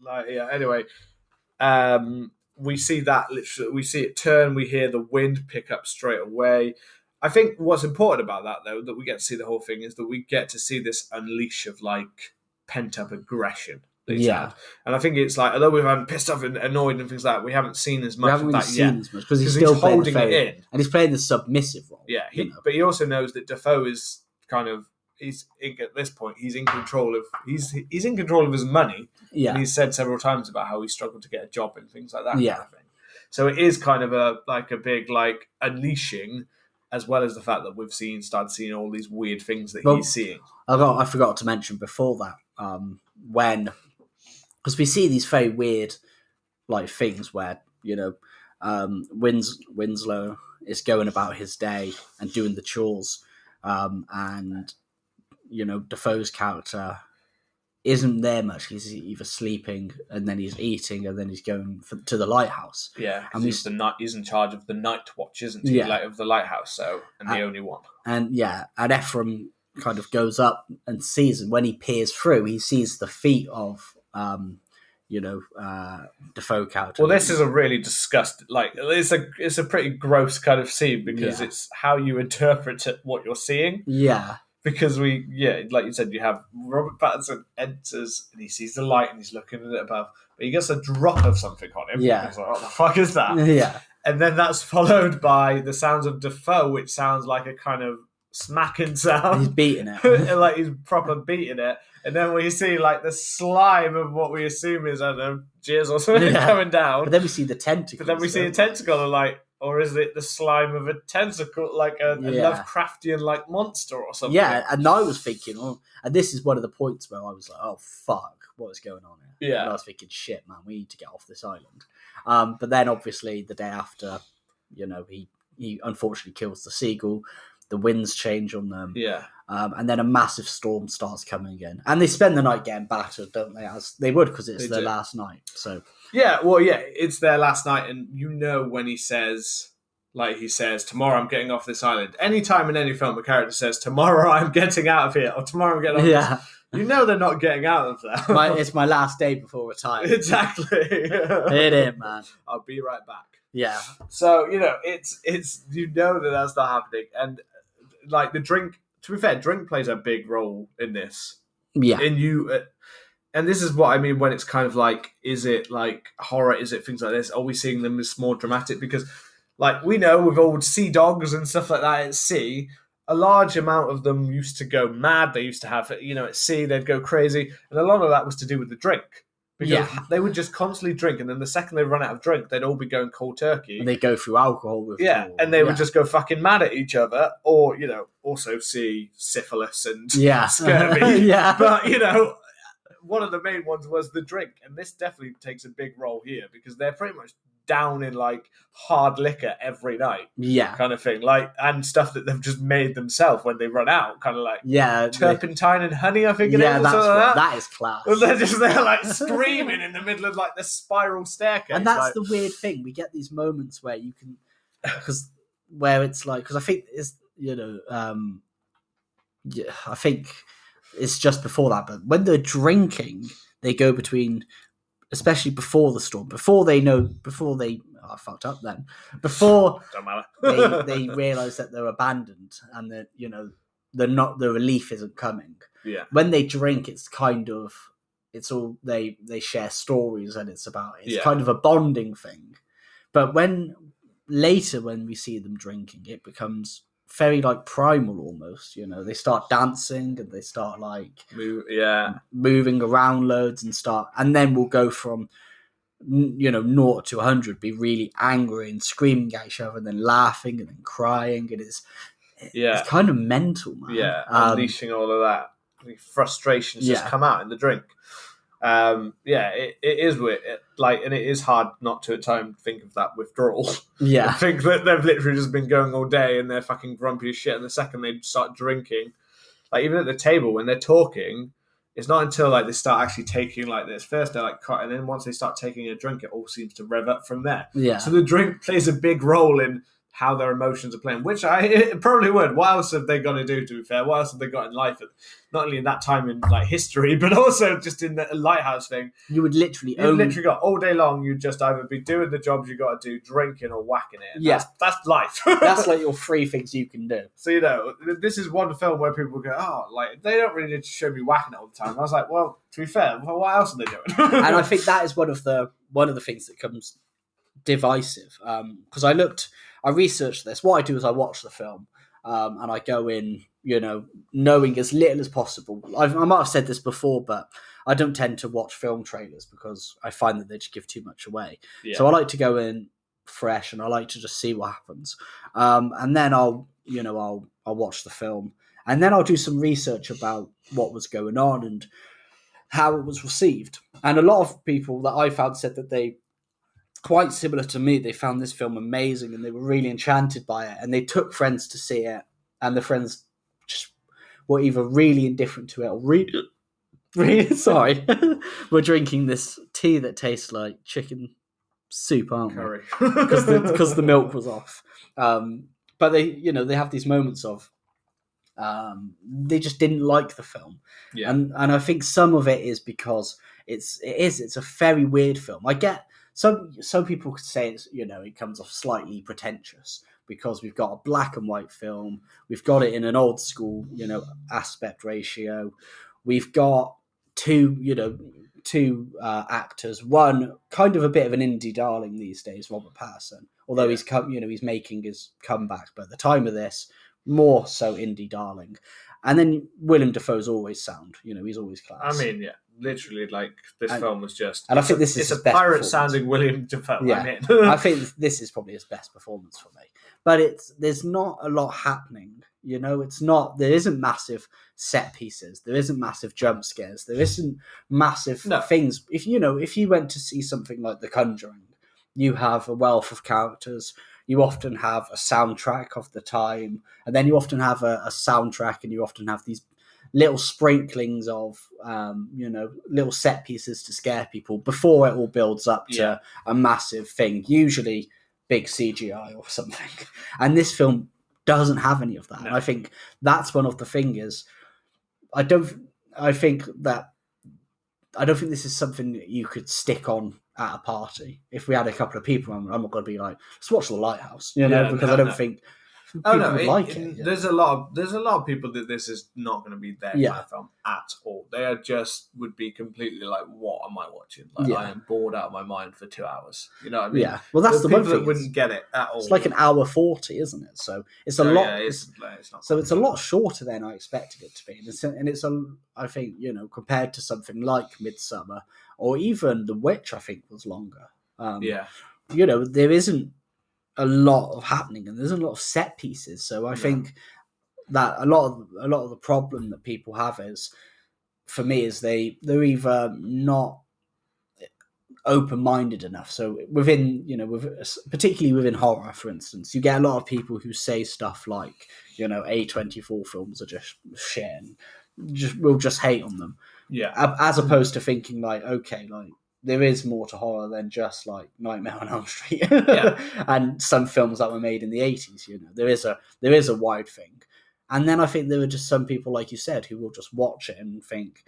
Like yeah. Anyway, um, we see that literally. We see it turn. We hear the wind pick up straight away. I think what's important about that, though, that we get to see the whole thing, is that we get to see this unleash of like pent up aggression. Yeah. and I think it's like although we've been pissed off and annoyed and things like that, we haven't seen as We much haven't of really that seen yet as much because he's still he's holding it in. and he's playing the submissive role. Yeah, he, you know. but he also knows that Dafoe is kind of he's at this point he's in control of he's he's in control of his money. yeah, And he's said several times about how he struggled to get a job and things like that. Yeah. kind of thing. So it is kind of a like a big like unleashing, as well as the fact that we've seen started seeing all these weird things that Well- he's seeing. I got I forgot to mention before that um, when because we see these very weird like things where you know um, Wins Winslow is going about his day and doing the chores, um, and you know Dafoe's character isn't there much. He's either sleeping and then he's eating and then he's going for, to the lighthouse. Yeah, And and he's the night. He's in charge of the night watch, isn't he? Yeah. Like of the lighthouse, so and the Uh, only one. And yeah, and Ephraim kind of goes up and sees, and when he peers through, he sees the feet of, um, you know, uh, Dafoe character. Well, this is a really disgusting. Like it's a it's a pretty gross kind of scene because Yeah. it's how you interpret it, what you're seeing. yeah, Because we, yeah, like you said, you have Robert Pattinson enters and he sees the light and he's looking at it above, but he gets a drop of something on him. Yeah. He's like, what the fuck is that? yeah, And then that's followed by the sounds of Dafoe, which sounds like a kind of smacking sound. he's beating it. Like he's proper beating it, and then we see like the slime of what we assume is I don't know jizz or something Yeah. coming down. but then we see the tentacle. But then we see a tentacle, and like, or is it the slime of a tentacle, like a, a Lovecraftian like monster or something? Yeah, and I was thinking, oh, and this is one of the points where I was like, oh fuck, what is going on here? Yeah. And I was thinking, shit, man, we need to get off this island. Um, but then obviously the day after, you know, he he unfortunately kills the seagull. The winds change on them. yeah, Um, and then a massive storm starts coming again, and they spend the night getting battered, don't they? As they would because it's They their do. last night. So yeah. Well, yeah, it's their last night, and you know when he says. Like he says, tomorrow I'm getting off this island. Anytime in any film a character says, tomorrow I'm getting out of here, or tomorrow I'm getting off this yeah, you know they're not getting out of there. my, it's my last day before retirement. exactly. Hit it, man. I'll be right back. Yeah, So you know, it's it's you know that that's not happening, and like the drink. To be fair, drink plays a big role in this. yeah, In you, uh, and this is what I mean when it's kind of like, is it like horror? Is it things like this? Are we seeing them as more dramatic? Because, like we know with old sea dogs and stuff like that at sea. A large amount of them used to go mad. They used to have, you know, at sea they'd go crazy, and a lot of that was to do with the drink because Yeah. they would just constantly drink, and then the second they run out of drink, they'd all be going cold turkey. and they go through alcohol with Yeah, and they would just go fucking mad at each other, or you know, also see syphilis and. yeah, scurvy. yeah, But you know, one of the main ones was the drink, and this definitely takes a big role here because they're pretty much down in like hard liquor every night, yeah, kind of thing, like and stuff that they've just made themselves when they run out, kind of like yeah, turpentine and honey. I think it is, yeah. That's what, like that. that is class. And they're just there like screaming in the middle of like the spiral staircase. and that's like- the weird thing. We get these moments where you can because where it's like because I think it's you know um yeah I think it's just before that, but when they're drinking, they go between especially before the storm, before they know, before they oh, I fucked up then, before they they realize that they're abandoned and that you know they're not the relief isn't coming. yeah. When they drink, it's kind of it's all they they share stories and it's about it's Yeah. kind of a bonding thing. But when later when we see them drinking, it becomes very like primal almost. You know, they start dancing and they start like Move, yeah. moving around loads and start and then we'll go from you know naught to 100 be really angry and screaming at each other and then laughing and then crying and it's Yeah. it's kind of mental man Yeah. Um, Unleashing all of that. The frustrations just come out in the drink. Um, yeah, it, it is weird. It, like, and it is hard not to at times think of that withdrawal. yeah think that they've literally just been going all day and they're fucking grumpy as shit. And the second they start drinking, like even at the table when they're talking, it's not until like they start actually taking like this. First they're like cut, and then once they start taking a drink, it all seems to rev up from there. yeah So the drink plays a big role in how their emotions are playing, which I it probably would. What else have they got to do? To be fair, what else have they got in life? Not only in that time in like history, but also just in the lighthouse thing. you would literally You've own literally got all day long. You'd just either be doing the jobs you got to do, drinking or whacking it. Yeah. that's, that's life. that's like your three things you can do so you know, this is one film where people go, "Oh, like they don't really need to show me whacking it all the time." I was like, "Well, to be fair, well, what else are they doing?" and I think that is one of the one of the things that comes divisive. Um, because I looked, I researched this. What I do is I watch the film um, and I go in, you know, knowing as little as possible. I've, I might have said this before, but I don't tend to watch film trailers because I find that they just give too much away. yeah. So I like to go in fresh and I like to just see what happens. Um, and then I'll, you know, I'll I'll watch the film and then I'll do some research about what was going on and how it was received. And a lot of people that I found said that they quite similar to me, they found this film amazing and they were really enchanted by it and they took friends to see it and the friends just were either really indifferent to it or really really sorry. we're drinking this tea that tastes like chicken soup, aren't we? curry because the, the milk was off. Um, but they, you know, they have these moments of um, they just didn't like the film, Yeah. and and I think some of it is because it's it is it's a very weird film. I get some some people could say it's you know it comes off slightly pretentious because we've got a black and white film, we've got it in an old school you know aspect ratio, we've got two you know two uh, actors. One kind of a bit of an indie darling these days, Robert Pattinson. Although Yeah. he's come, you know, he's making his comeback, but at the time of this, more so indie darling. And then Willem Dafoe's always sound. You know, he's always class. I mean, yeah, literally, like this And- film was just. and I think a- this is it's a pirate sounding William Dafoe. Yeah. I mean, I think this is probably his best performance for me. But it's there's not a lot happening. You know, it's not there isn't massive set pieces. There isn't massive jump scares. There isn't massive No. things. If you know, if you went to see something like The Conjuring, you have a wealth of characters. You often have a soundtrack of the time, and then you often have a, a soundtrack, and you often have these little sprinklings of, um, you know, little set pieces to scare people before it all builds up to Yeah. a massive thing. Usually big CGI or something. And this film doesn't have any of that. No. And I think that's one of the things. I don't. I think that. I don't think this is something that you could stick on at a party. If we had a couple of people, I'm, I'm not going to be like, let's watch The Lighthouse, you know, Yeah, because no, I don't no. think oh, people Oh no! would it- like it- it. There's a lot of there's a lot of people that this is not going to be their Yeah. at all. They are just would be completely like, "What am I watching? Like, Yeah. I am bored out of my mind for two hours." You know what I mean? yeah, well, that's There's the people thing. that wouldn't get it at all. it's like an hour forty, isn't it? So it's a So, lot. Yeah, it's- it's, So it's a lot shorter than I expected it to be, and it's, and it's a, I think you know compared to something like Midsommar or even The Witch, I think was longer. Um, yeah, you know there isn't a lot of happening, and there's a lot of set pieces. So I No. think that a lot of a lot of the problem that people have is, for me, is they they're either not open minded enough. So within you know, with particularly within horror, for instance, you get a lot of people who say stuff like, you know, A24 films are just shit. And just we'll just hate on them, yeah, as opposed to thinking like, okay, like there is more to horror than just like Nightmare on Elm Street Yeah. and some films that were made in the eighties. You know, there is a there is a wide thing, and then I think there are just some people, like you said, who will just watch it and think,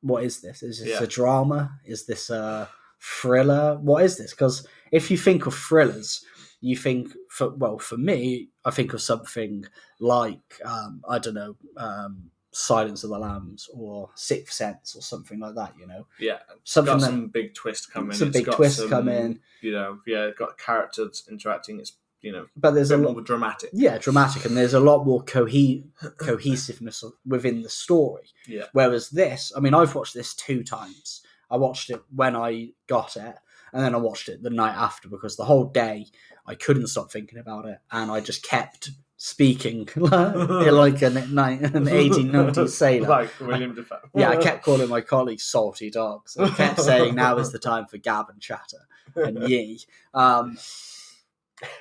"What is this? Is this Yeah. a drama? Is this a thriller? What is this?" Because if you think of thrillers, you think for well, for me, I think of something like um, I don't know. Um, Silence of the Lambs or Sixth Sense or something like that, you know, Yeah, something got that some big twist coming. some It's big got twists some, come in. You know, yeah, it's got characters interacting. It's you know, but there's a a lot more dramatic. yeah dramatic and there's a lot more cohe- cohesiveness within the story Yeah. whereas this i mean i've watched this two times i watched it when i got it and then i watched it the night after because the whole day i couldn't stop thinking about it and i just kept speaking like an, an 1890s sailor. Like William Dafoe. yeah i kept calling my colleagues salty dogs. I kept saying now is the time for gab and chatter and ye um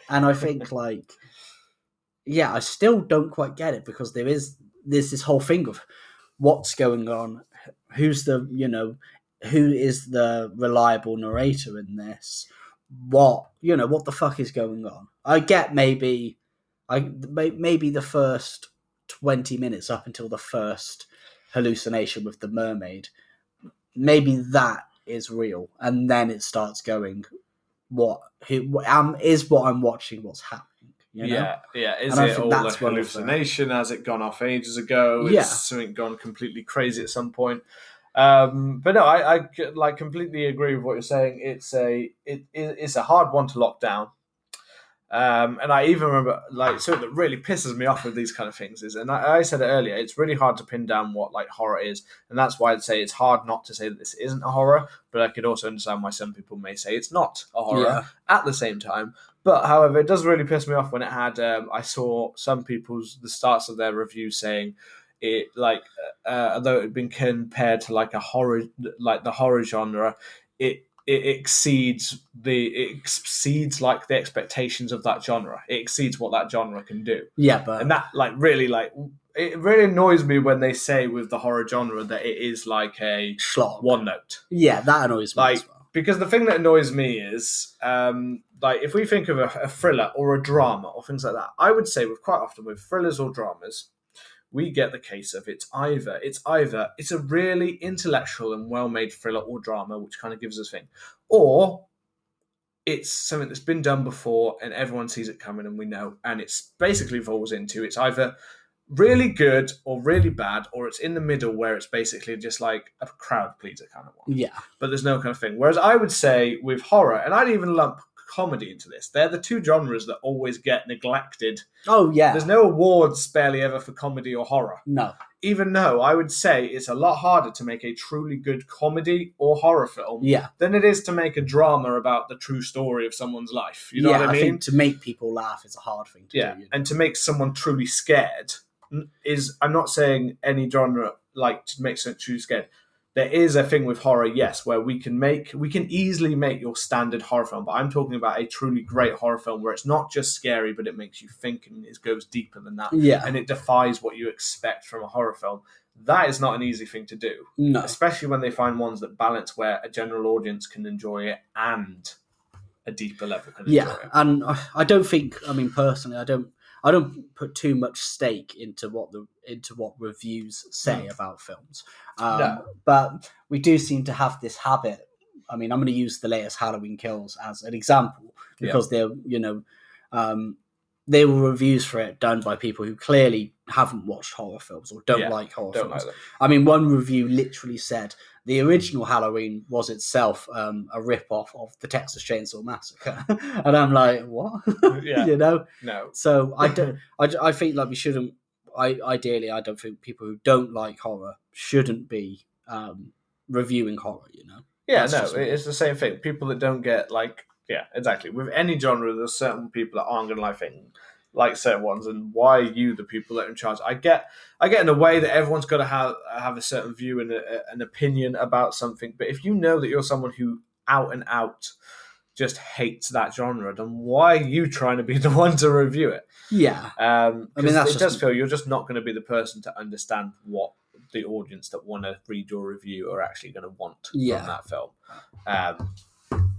and i think like yeah i still don't quite get it because there is there's this whole thing of what's going on who's the you know who is the reliable narrator in this what you know what the fuck is going on. I get maybe i maybe the first 20 minutes up until the first hallucination with the mermaid maybe that is real and then it starts going what who um, is what i'm watching what's happening you know? Yeah, yeah. Is And it all that's a the- hallucination? Has it gone off ages ago? Yeah. Is something gone completely crazy at some point? Um, but no, I like completely agree with what you're saying. It's a it, it it's a hard one to lock down. Um, and I even remember like something that really pisses me off with these kind of things is, and I, I said it earlier, it's really hard to pin down what like horror is, and that's why I'd say it's hard not to say that this isn't a horror. But I could also understand why some people may say it's not a horror Yeah. at the same time. But however, it does really piss me off when it had. Um, I saw some people's the starts of their review saying it like uh, although it had been compared to like a horror like the horror genre, it it exceeds the it exceeds like the expectations of that genre. It exceeds what that genre can do, yeah but and that like really like it really annoys me when they say with the horror genre that it is like a schlock. one note. Yeah that annoys me Like, as well. because the thing that annoys me is um, like if we think of a, a thriller or a drama or things like that i would say with quite often with thrillers or dramas we get the case of it's either it's either it's a really intellectual and well-made thriller or drama which kind of gives us a thing or it's something that's been done before and everyone sees it coming and we know and it's basically falls into it's either really good or really bad or it's in the middle where it's basically just like a crowd pleaser kind of one yeah but there's no kind of thing. Whereas I would say with horror, and I'd even lump comedy into this, they're the two genres that always get neglected. oh yeah There's no awards barely ever for comedy or horror. no Even though I would say it's a lot harder to make a truly good comedy or horror film yeah than it is to make a drama about the true story of someone's life. You know yeah what I mean? think to make people laugh is a hard thing to yeah do you know? and to make someone truly scared is i'm not saying any genre like to make someone truly scared there is a thing with horror yes where we can make we can easily make your standard horror film but i'm talking about a truly great horror film where it's not just scary but it makes you think and it goes deeper than that. Yeah. And it defies what you expect from a horror film. That is not an easy thing to do no. especially when they find ones that balance where a general audience can enjoy it and a deeper level can enjoy yeah it. and I- i don't think i mean personally i don't i don't put too much stake into what the into what reviews say about films um, No. but we do seem to have this habit i mean i'm going to use the latest halloween kills as an example Yeah. because they're you know um, they were reviews for it done by people who clearly haven't watched horror films or don't Yeah, like horror don't films like I mean, one review literally said the original Halloween was itself um, a rip-off of the Texas Chainsaw Massacre, and I'm like, what? Yeah. you know. no So I don't. I, I think like we shouldn't. I ideally, I don't think people who don't like horror shouldn't be um, reviewing horror. You know. Yeah, That's no, it's the same thing. People that don't get like, yeah, exactly. With any genre, there's certain people that aren't going to like things, like certain ones, and why are you the people that are in charge? I get, I get in a way that everyone's got to have have a certain view and a, an opinion about something. But if you know that you're someone who out and out just hates that genre, then why are you trying to be the one to review it? Yeah. Um, I mean, that's it just- does feel you're just not going to be the person to understand what the audience that want to read your review are actually going to want Yeah. from that film. Um,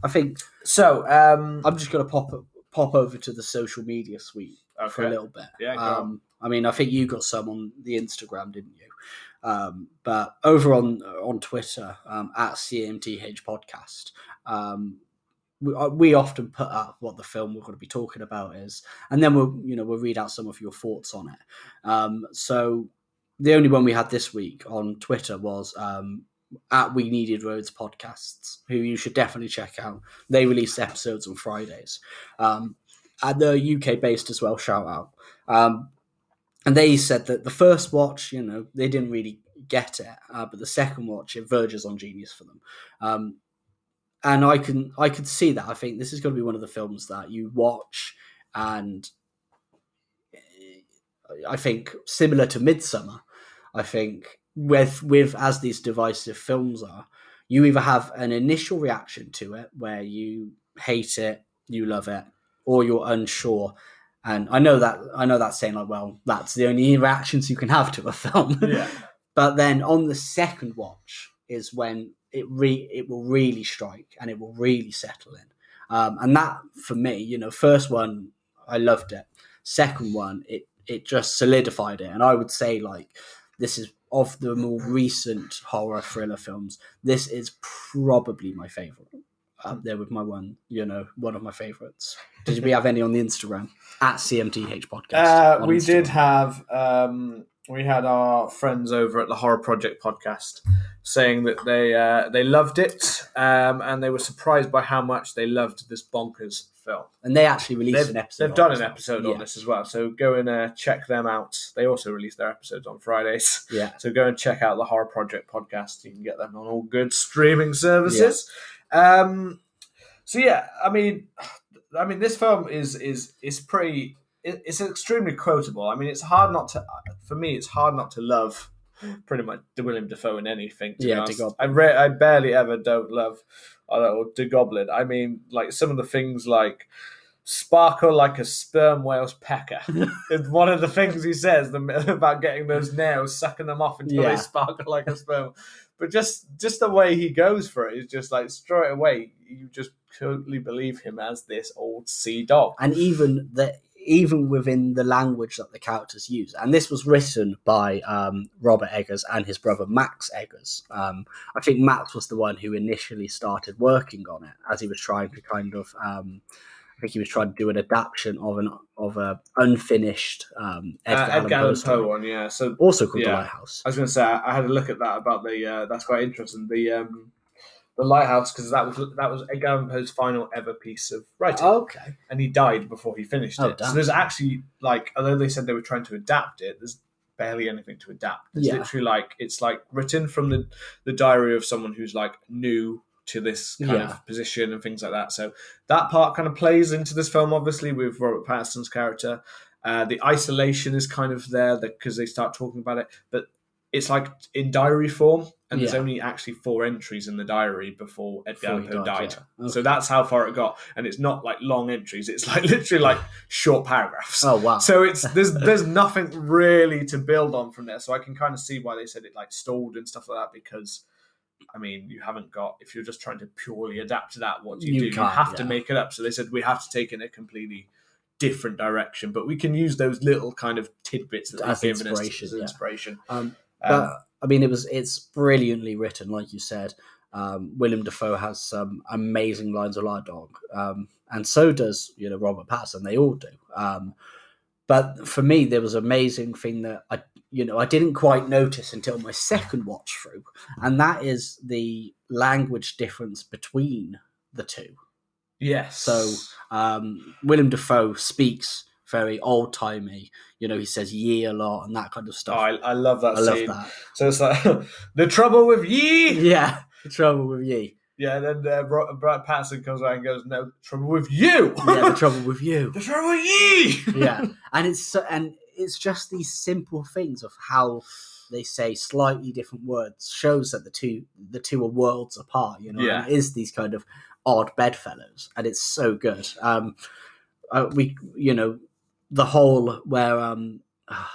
I think so, um, I'm just going to pop pop over to the social media suite for a little bit. Yeah. Um, I mean, I think you got some on the Instagram, didn't you? Um, but over on on Twitter um, at CMTH Podcast, um, we, uh, we often put up what the film we're going to be talking about is, and then we'll you know we'll read out some of your thoughts on it. Um, so the only one we had this week on Twitter was um, at We Needed Roads Podcasts, who you should definitely check out. They release episodes on Fridays. Um, and they're UK based as well, shout out. Um, and they said that the first watch, you know, they didn't really get it, uh, but the second watch, it verges on genius for them. Um, and I can I could see that. I think this is going to be one of the films that you watch, and eh, I think similar to Midsommar. I think with with as these divisive films are, you either have an initial reaction to it where you hate it, you love it, or you're unsure. And I know that I know that saying like, well, that's the only reactions you can have to a film. yeah, but then on the second watch is when it re it will really strike and it will really settle in. Um, and that for me, you know, first one I loved it. Second one, it it just solidified it. And I would say like this is of the more recent horror thriller films. This is probably my favorite. Up there with my one, you know, one of my favorites. Did we have any on the Instagram at CMTH podcast? uh, we did have um, we had our friends over at the Horror Project podcast saying that they uh, they loved it um, and they were surprised by how much they loved this bonkers film. and they actually released They've, an episode. they've on done an episode yeah. on this as well, so go and uh, check them out. They also release their episodes on Fridays. Yeah, So go and check out the Horror Project podcast. You can get them on all good streaming services. Um, so yeah, I mean, I mean, this film is is is pretty. It's extremely quotable. I mean, it's hard not to. For me, it's hard not to love pretty much the William Dafoe in anything. To Yeah. I re- I barely ever don't love or De Goblin. I mean, like some of the things like sparkle like a sperm whale's pecker. it's one of the things he says the, about getting those nails, sucking them off until Yeah. they sparkle like a sperm. But just just the way he goes for it is just like straight away you just totally believe him as this old sea dog. and even the even within the language that the characters use, and this was written by um, Robert Eggers and his brother Max Eggers. Um, I think Max was the one who initially started working on it as he was trying to kind of. Um, I think he was trying to do an adaptation of an of a unfinished um, Edgar, Uh, Allan Edgar Poe Allan Poe one, yeah. So also called The. Lighthouse. I was going to say I had a look at that about the. Uh, that's quite interesting. The um, the lighthouse because that was that was Edgar Allan Poe's final ever piece of writing. Okay, and he died before he finished Oh, it. damn. So there's actually like, although they said they were trying to adapt it, there's barely anything to adapt. It's Yeah. literally like it's like written from the the diary of someone who's like new to this kind Yeah. of position and things like that. So that part kind of plays into this film, obviously, with Robert Pattinson's character. Uh, the isolation is kind of there because they start talking about it, but it's like in diary form, and there's only actually four entries in the diary before Edgar Allan Poe died, died. yeah. So that's how far it got, and it's not like long entries. It's like literally like short paragraphs. Oh wow. So it's there's there's nothing really to build on from there. So I can kind of see why they said it like stalled and stuff like that because. I mean, you haven't got if you're just trying to purely adapt to that. What do you, You do? You have to make it up. So they said we have to take in a completely different direction, but we can use those little kind of tidbits that As they've given us inspiration, as yeah. inspiration. Um, Um, I mean, it was it's brilliantly written, like you said. Um, Willem Dafoe has some amazing lines of Light Dog, um, and so does you know Robert Pattinson. They all do. But for me, there was an amazing thing that I you know I didn't quite notice until my second watch through, and that is the language difference between the two. yes. So um, Willem Dafoe speaks very old timey. You know, he says "ye" a lot and that kind of Oh, stuff. I, I love that I love that. So it's like the trouble with ye. Yeah, the trouble with ye. Yeah, and then uh, Brad Pattinson comes out and goes, "No trouble with you." Yeah, the trouble with you. the trouble with ye. Yeah, and it's so, and it's just these simple things of how they say slightly different words shows that the two the two are worlds apart. You know, Yeah. and it is these kind of odd bedfellows, and it's so good. Um, uh, we you know the whole where um. ah,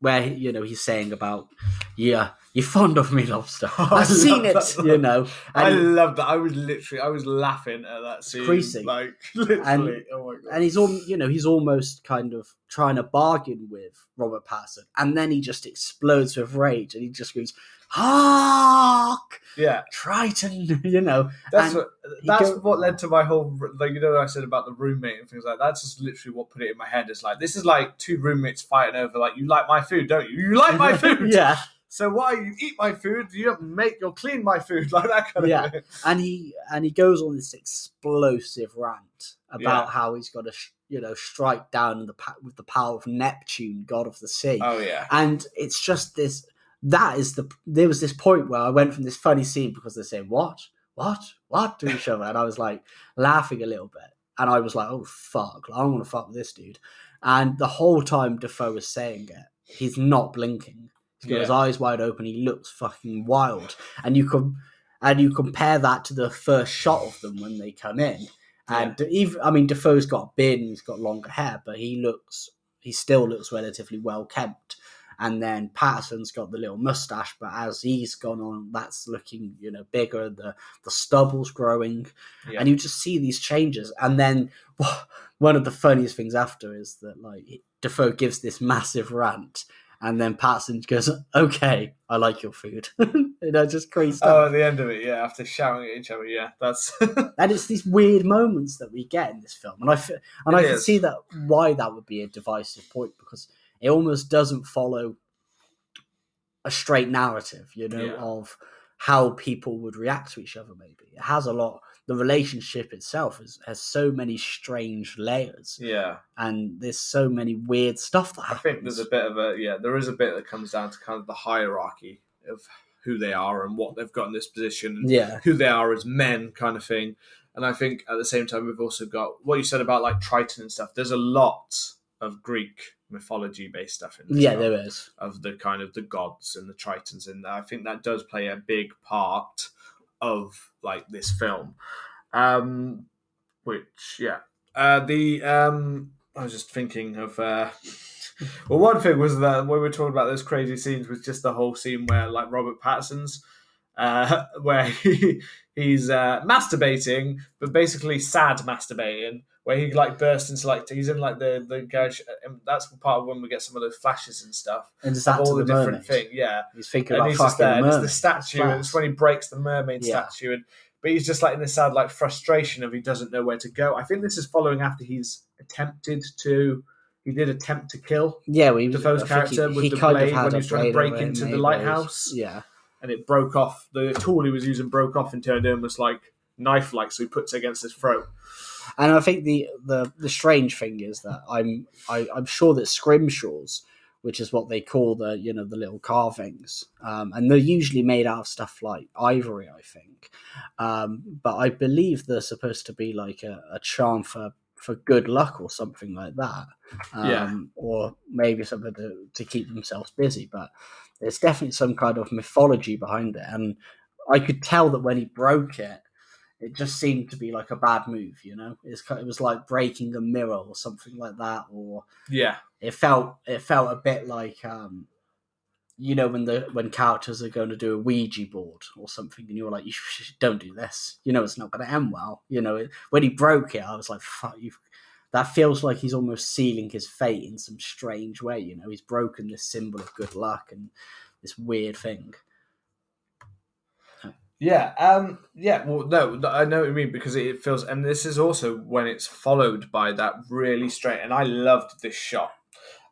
where you know he's saying about yeah you're fond of me lobster i've seen it that you know I love that. I was literally, I was laughing at that scene. Like literally. oh my god. and he's all you know he's almost kind of trying to bargain with robert pattinson and then he just explodes with rage and he just goes hark yeah, triton you know that's what that's what led to my whole like you know what I said about the roommate and things like that. That's just literally what put it in my head. It's like this is like two roommates fighting over like you like my food, don't you? You like my food. yeah So why you eat my food? You make you'll clean my food like that kind of Yeah. thing. and he and he goes on this explosive rant about Yeah. how he's got to sh- you know strike down the pa- with the power of neptune god of the sea Oh yeah. and it's just this that is the there was this point where i went from this funny scene because they're saying what what what to each other and i was like laughing a little bit and i was like oh fuck i don't want to fuck with this dude and the whole time dafoe is saying it he's not blinking he's got his eyes wide open. He looks fucking wild. And you can and you compare that to the first shot of them when they come in. And even i mean dafoe's got a beard and he's got longer hair but he looks he still looks relatively well kept. And then Pattinson's got the little mustache, but as he's gone on, that's looking you know bigger. The the stubble's growing, Yeah. and you just see these changes. And then one of the funniest things after is that like Dafoe gives this massive rant, and then Patson goes, "Okay, I like your food," you know, just crazy Oh, at the end of it, yeah, after shouting at each other, yeah, that's and it's these weird moments that we get in this film, and I f- and It I can see that why that would be a divisive point because it almost doesn't follow a straight narrative, you know, Yeah. of how people would react to each other. Maybe it has a lot. The relationship itself is, has so many strange layers, yeah. and there's so many weird stuff that happens. I think there's a bit of a yeah, there is a bit that comes down to kind of the hierarchy of who they are and what they've got in this position and yeah, who they are as men kind of thing. And I think at the same time we've also got what you said about like Triton and stuff. There's a lot of Greek mythology based stuff in this yeah, there is. of the kind of the gods and the Tritons in there. I think that does play a big part of like this film. Um which yeah. Uh the um I was just thinking of uh well one thing was that when we were talking about those crazy scenes was just the whole scene where like Robert Pattinson's uh where he he's uh masturbating but basically sad masturbating where he like bursts into like he's in like the the garage and that's part of when we get some of those flashes and stuff And it's of that to all the, the different mermaid. thing yeah He's thinking and about he's just fucking there, and the it's the mermaid. statue, and it's when he breaks the mermaid Yeah. statue, and but he's just like in this sad like frustration of he doesn't know where to go. I think this is following after he's attempted to, he did attempt to kill, Yeah, we Dafoe's character he, with he the blade when he was trying to break into the lighthouse. Yeah, and it broke off. The tool he was using broke off and turned almost like knife like, so he puts it against his throat. And I think the the the strange thing is that I'm I, I'm sure that scrimshaws, which is what they call the you know the little carvings, um, and they're usually made out of stuff like ivory, I think. Um, but I believe they're supposed to be like a, a charm for for good luck or something like that, um, Yeah. or maybe something to to keep themselves busy. But there's definitely some kind of mythology behind it, and I could tell that when he broke it it just seemed to be like a bad move, you know. It's it was like breaking a mirror or something like that, or Yeah, it felt it felt a bit like um, you know when the when characters are going to do a Ouija board or something, and you're like, you don't do this. You know, it's not going to end well. You know, it, when he broke it, I was like, fuck you. That feels like he's almost sealing his fate in some strange way. You know, he's broken this symbol of good luck and this weird thing. Yeah, um, yeah. Well, no, I know what you mean because it feels, and this is also when it's followed by that really straight. And I loved this shot,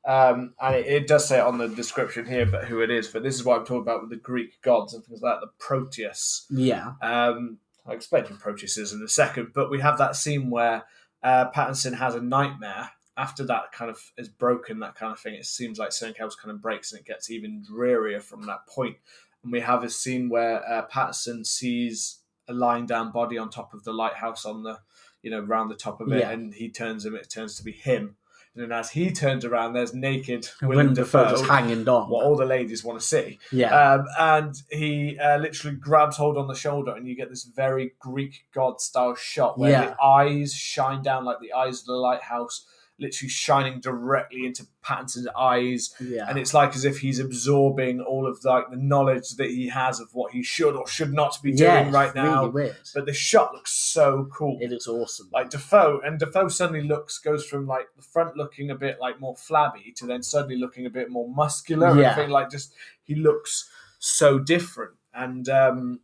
um, and it, it does say it on the description here, but who it is. But this is what I'm talking about with the Greek gods and things like that. The Proteus. Yeah, Um, I'll explain who Proteus is in a second, but we have that scene where uh, Pattinson has a nightmare. After that kind of is broken, that kind of thing, it seems like something else kind of breaks and it gets even drearier from that point. And we have a scene where uh, Pattinson sees a lying down body on top of the lighthouse on the, you know, round the top of it, Yeah. and he turns him. It turns to be him, and then as he turns around, there's naked Willem Willem Dafoe Dafoe, just hanging on. what all the ladies want to see. yeah, Um, and he uh, literally grabs hold on the shoulder, and you get this very Greek god style shot where Yeah. the eyes shine down like the eyes of the lighthouse, literally shining directly into Pattinson's eyes, Yeah. and it's like as if he's absorbing all of like the knowledge that he has of what he should or should not be doing yeah, it's right now. Really weird. But the shot looks so cool. it looks awesome. like Dafoe, and Dafoe suddenly looks goes from like the front looking a bit like more flabby to then suddenly looking a bit more muscular. Yeah. I think like just he looks so different, and um,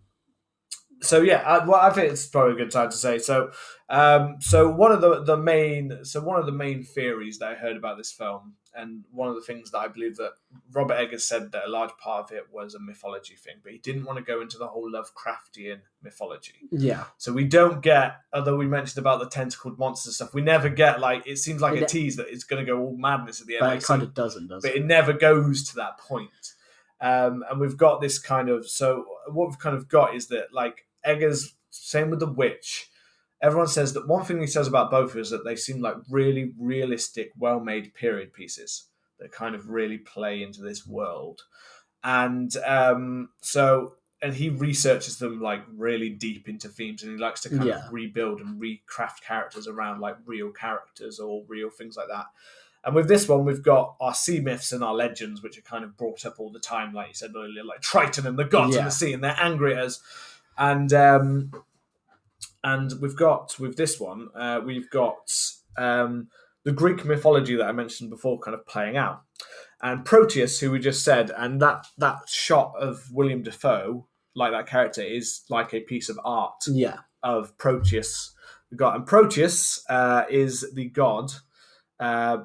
so yeah, I, well, I think it's probably a good time to say so. Um, so one of the the main so one of the main theories that I heard about this film, and one of the things that I believe that Robert Eggers said that a large part of it was a mythology thing, but he didn't want to go into the whole Lovecraftian mythology. yeah. So we don't get, although we mentioned about the tentacled monster stuff, we never get like it seems like a It- tease that it's going to go all madness at the end, But like it kind of doesn't, does but it? it never goes to that point. Um, and we've got this kind of so what we've kind of got is that like Eggers, same with the witch. Everyone says that one thing he says about both is that they seem like really realistic, well-made period pieces that kind of really play into this world. And um, so, and he researches them like really deep into themes, and he likes to kind Yeah. of rebuild and recraft characters around like real characters or real things like that. And with this one, we've got our sea myths and our legends, which are kind of brought up all the time, like you said earlier, like Triton and the gods Yeah. of the sea, and they're angry at us. And um, and we've got with this one, uh, we've got um, the Greek mythology that I mentioned before, kind of playing out. And Proteus, who we just said, and that that shot of William Dafoe, like that character, is like a piece of art Yeah. of Proteus, the god. And Proteus uh, is the god. Uh,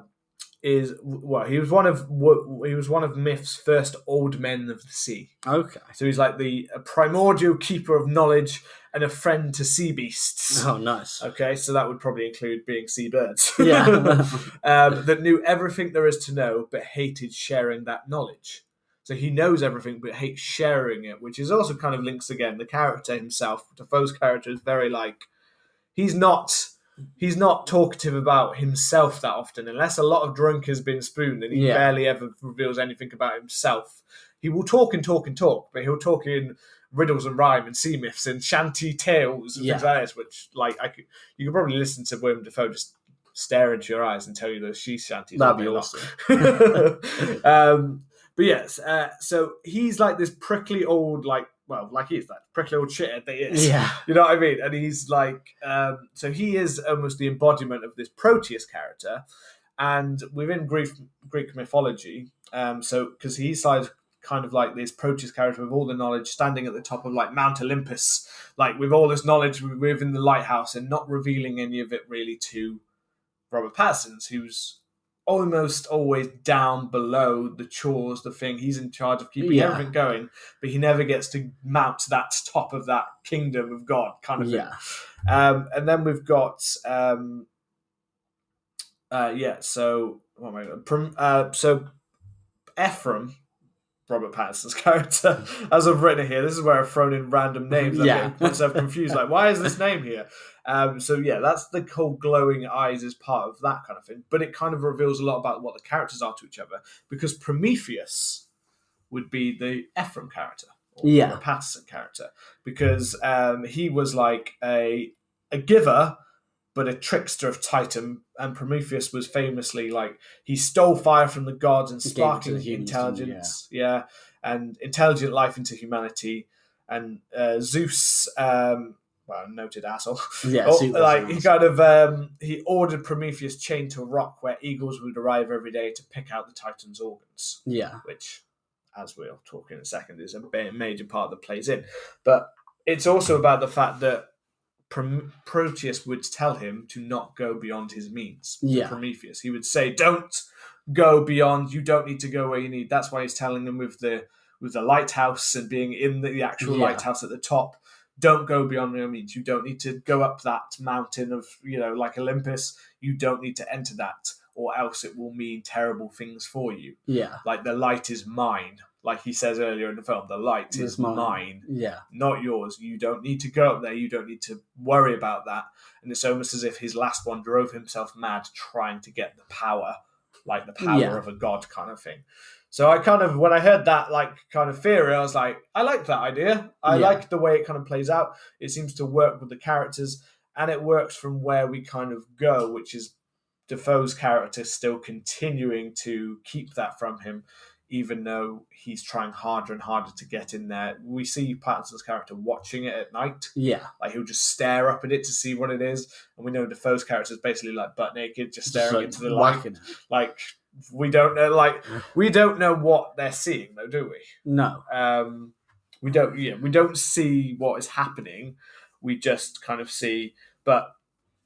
is well, he was one of he was one of myth's first old men of the sea. Okay. So he's like the a primordial keeper of knowledge and a friend to sea beasts. Oh, nice. Okay, so that would probably include being seabirds. Yeah. um, that knew everything there is to know, but hated sharing that knowledge. So he knows everything, but hates sharing it, which is also kind of links again. The character himself, Dafoe's character, is very like he's not he's not talkative about himself that often, unless a lot of drunk has been spooned, and he Yeah. barely ever reveals anything about himself. He will talk and talk and talk, but he'll talk in riddles and rhyme and sea myths and shanty tales and things Yeah. like this. Which, like, I could, you could probably listen to William Dafoe just stare into your eyes and tell you those she shanties. That'd be awesome. um, but yes, uh, so he's like this prickly old, like, well, like he is that prickly old shithead that he is. Yeah. You know what I mean? And he's like, um, so he is almost the embodiment of this Proteus character. And within Greek, Greek mythology, um, so because he's like kind of like this Proteus character with all the knowledge, standing at the top of like Mount Olympus, like with all this knowledge within the lighthouse, and not revealing any of it really to Robert Pattinson, who's almost always down below the chores, the thing. He's in charge of keeping Yeah. everything going, but he never gets to mount that top of that kingdom of God kind of thing. Yeah. Um, and then we've got, um, uh, yeah, so, what am I uh, so Ephraim, Robert Pattinson's character, as I've written it here, this is where I've thrown in random names. I'm Yeah. getting myself confused. Like, why is this name here? Um, so yeah, that's the whole glowing eyes is part of that kind of thing. But it kind of reveals a lot about what the characters are to each other because Prometheus would be the Ephraim character, or Yeah. Robert Pattinson character, because um, he was like a a giver, but a trickster of Titan. And Prometheus was famously like he stole fire from the gods and He gave it to sparking the humans, didn't intelligence, yeah. and intelligent life into humanity. And uh, Zeus, um, well, noted asshole. Yeah. Oh, like he kind of um, he ordered Prometheus chained to a rock where eagles would arrive every day to pick out the Titan's organs, Yeah. which, as we'll talk in a second, is a major part that plays in. But it's also about the fact that Proteus would tell him to not go beyond his means. Yeah. Prometheus, he would say, "Don't go beyond. You don't need to go where you need." That's why he's telling him with the with the lighthouse and being in the actual Yeah. lighthouse at the top don't go beyond your means. You don't need to go up that mountain of, you know, like Olympus. You don't need to enter that, or else it will mean terrible things for you. Yeah. Like the light is mine. Like he says earlier in the film, the light is mine. mine, Yeah. not yours. You don't need to go up there. You don't need to worry about that. And it's almost as if his last one drove himself mad trying to get the power, like the power Yeah. of a god kind of thing. So I kind of, when I heard that like kind of theory, I was like, I like that idea. I Yeah. like the way it kind of plays out. It seems to work with the characters, and it works from where we kind of go, which is Dafoe's character still continuing to keep that from him, even though he's trying harder and harder to get in there. We see Pattinson's character watching it at night. Yeah, Like he'll just stare up at it to see what it is, and we know Dafoe's character is basically like butt naked, just staring like into the light. Like we don't know, like we don't know what they're seeing, though, do we? No, um, we don't yeah we don't see what is happening we just kind of see but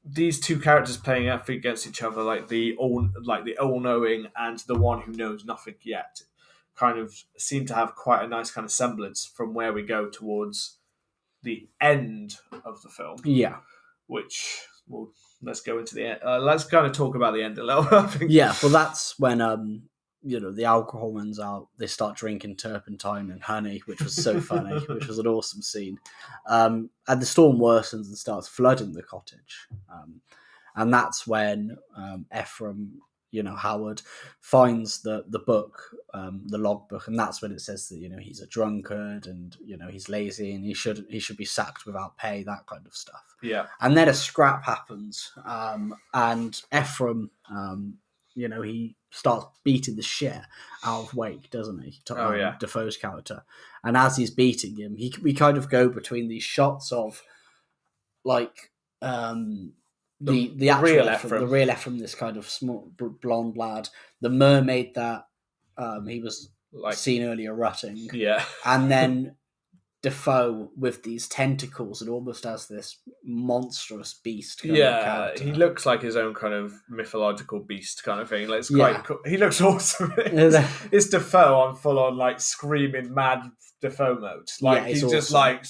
these two characters playing up against each other like the all like the all-knowing and the one who knows nothing yet kind of seem to have quite a nice kind of semblance from where we go towards the end of the film yeah, which well let's go into the end uh, let's kind of talk about the end a little I think. yeah. Well, that's when um, you know, the alcohol runs out. They start drinking turpentine and honey, which was so funny, which was an awesome scene. Um, and the storm worsens and starts flooding the cottage, um, and that's when um, Ephraim, you know, Howard finds the the book, um, the logbook, and that's when it says that you know he's a drunkard and you know he's lazy and he should he should be sacked without pay, that kind of stuff. yeah and then a scrap happens um, and ephraim um, you know he starts beating the shit out of wake doesn't he to, Oh, um, yeah. dafoe's character and as he's beating him he we kind of go between these shots of like um the The the, actual real Ephraim, Ephraim. the real Ephraim, this kind of small blonde lad, the mermaid that um, he was like seen earlier rutting, yeah and then Dafoe with these tentacles and almost as this monstrous beast. Kind yeah, he looks like his own kind of mythological beast kind of thing. Like it's Yeah. quite cool. He looks awesome. Yeah. it's Dafoe on full on like screaming mad Dafoe mode. Like Yeah, he's it's just awesome. like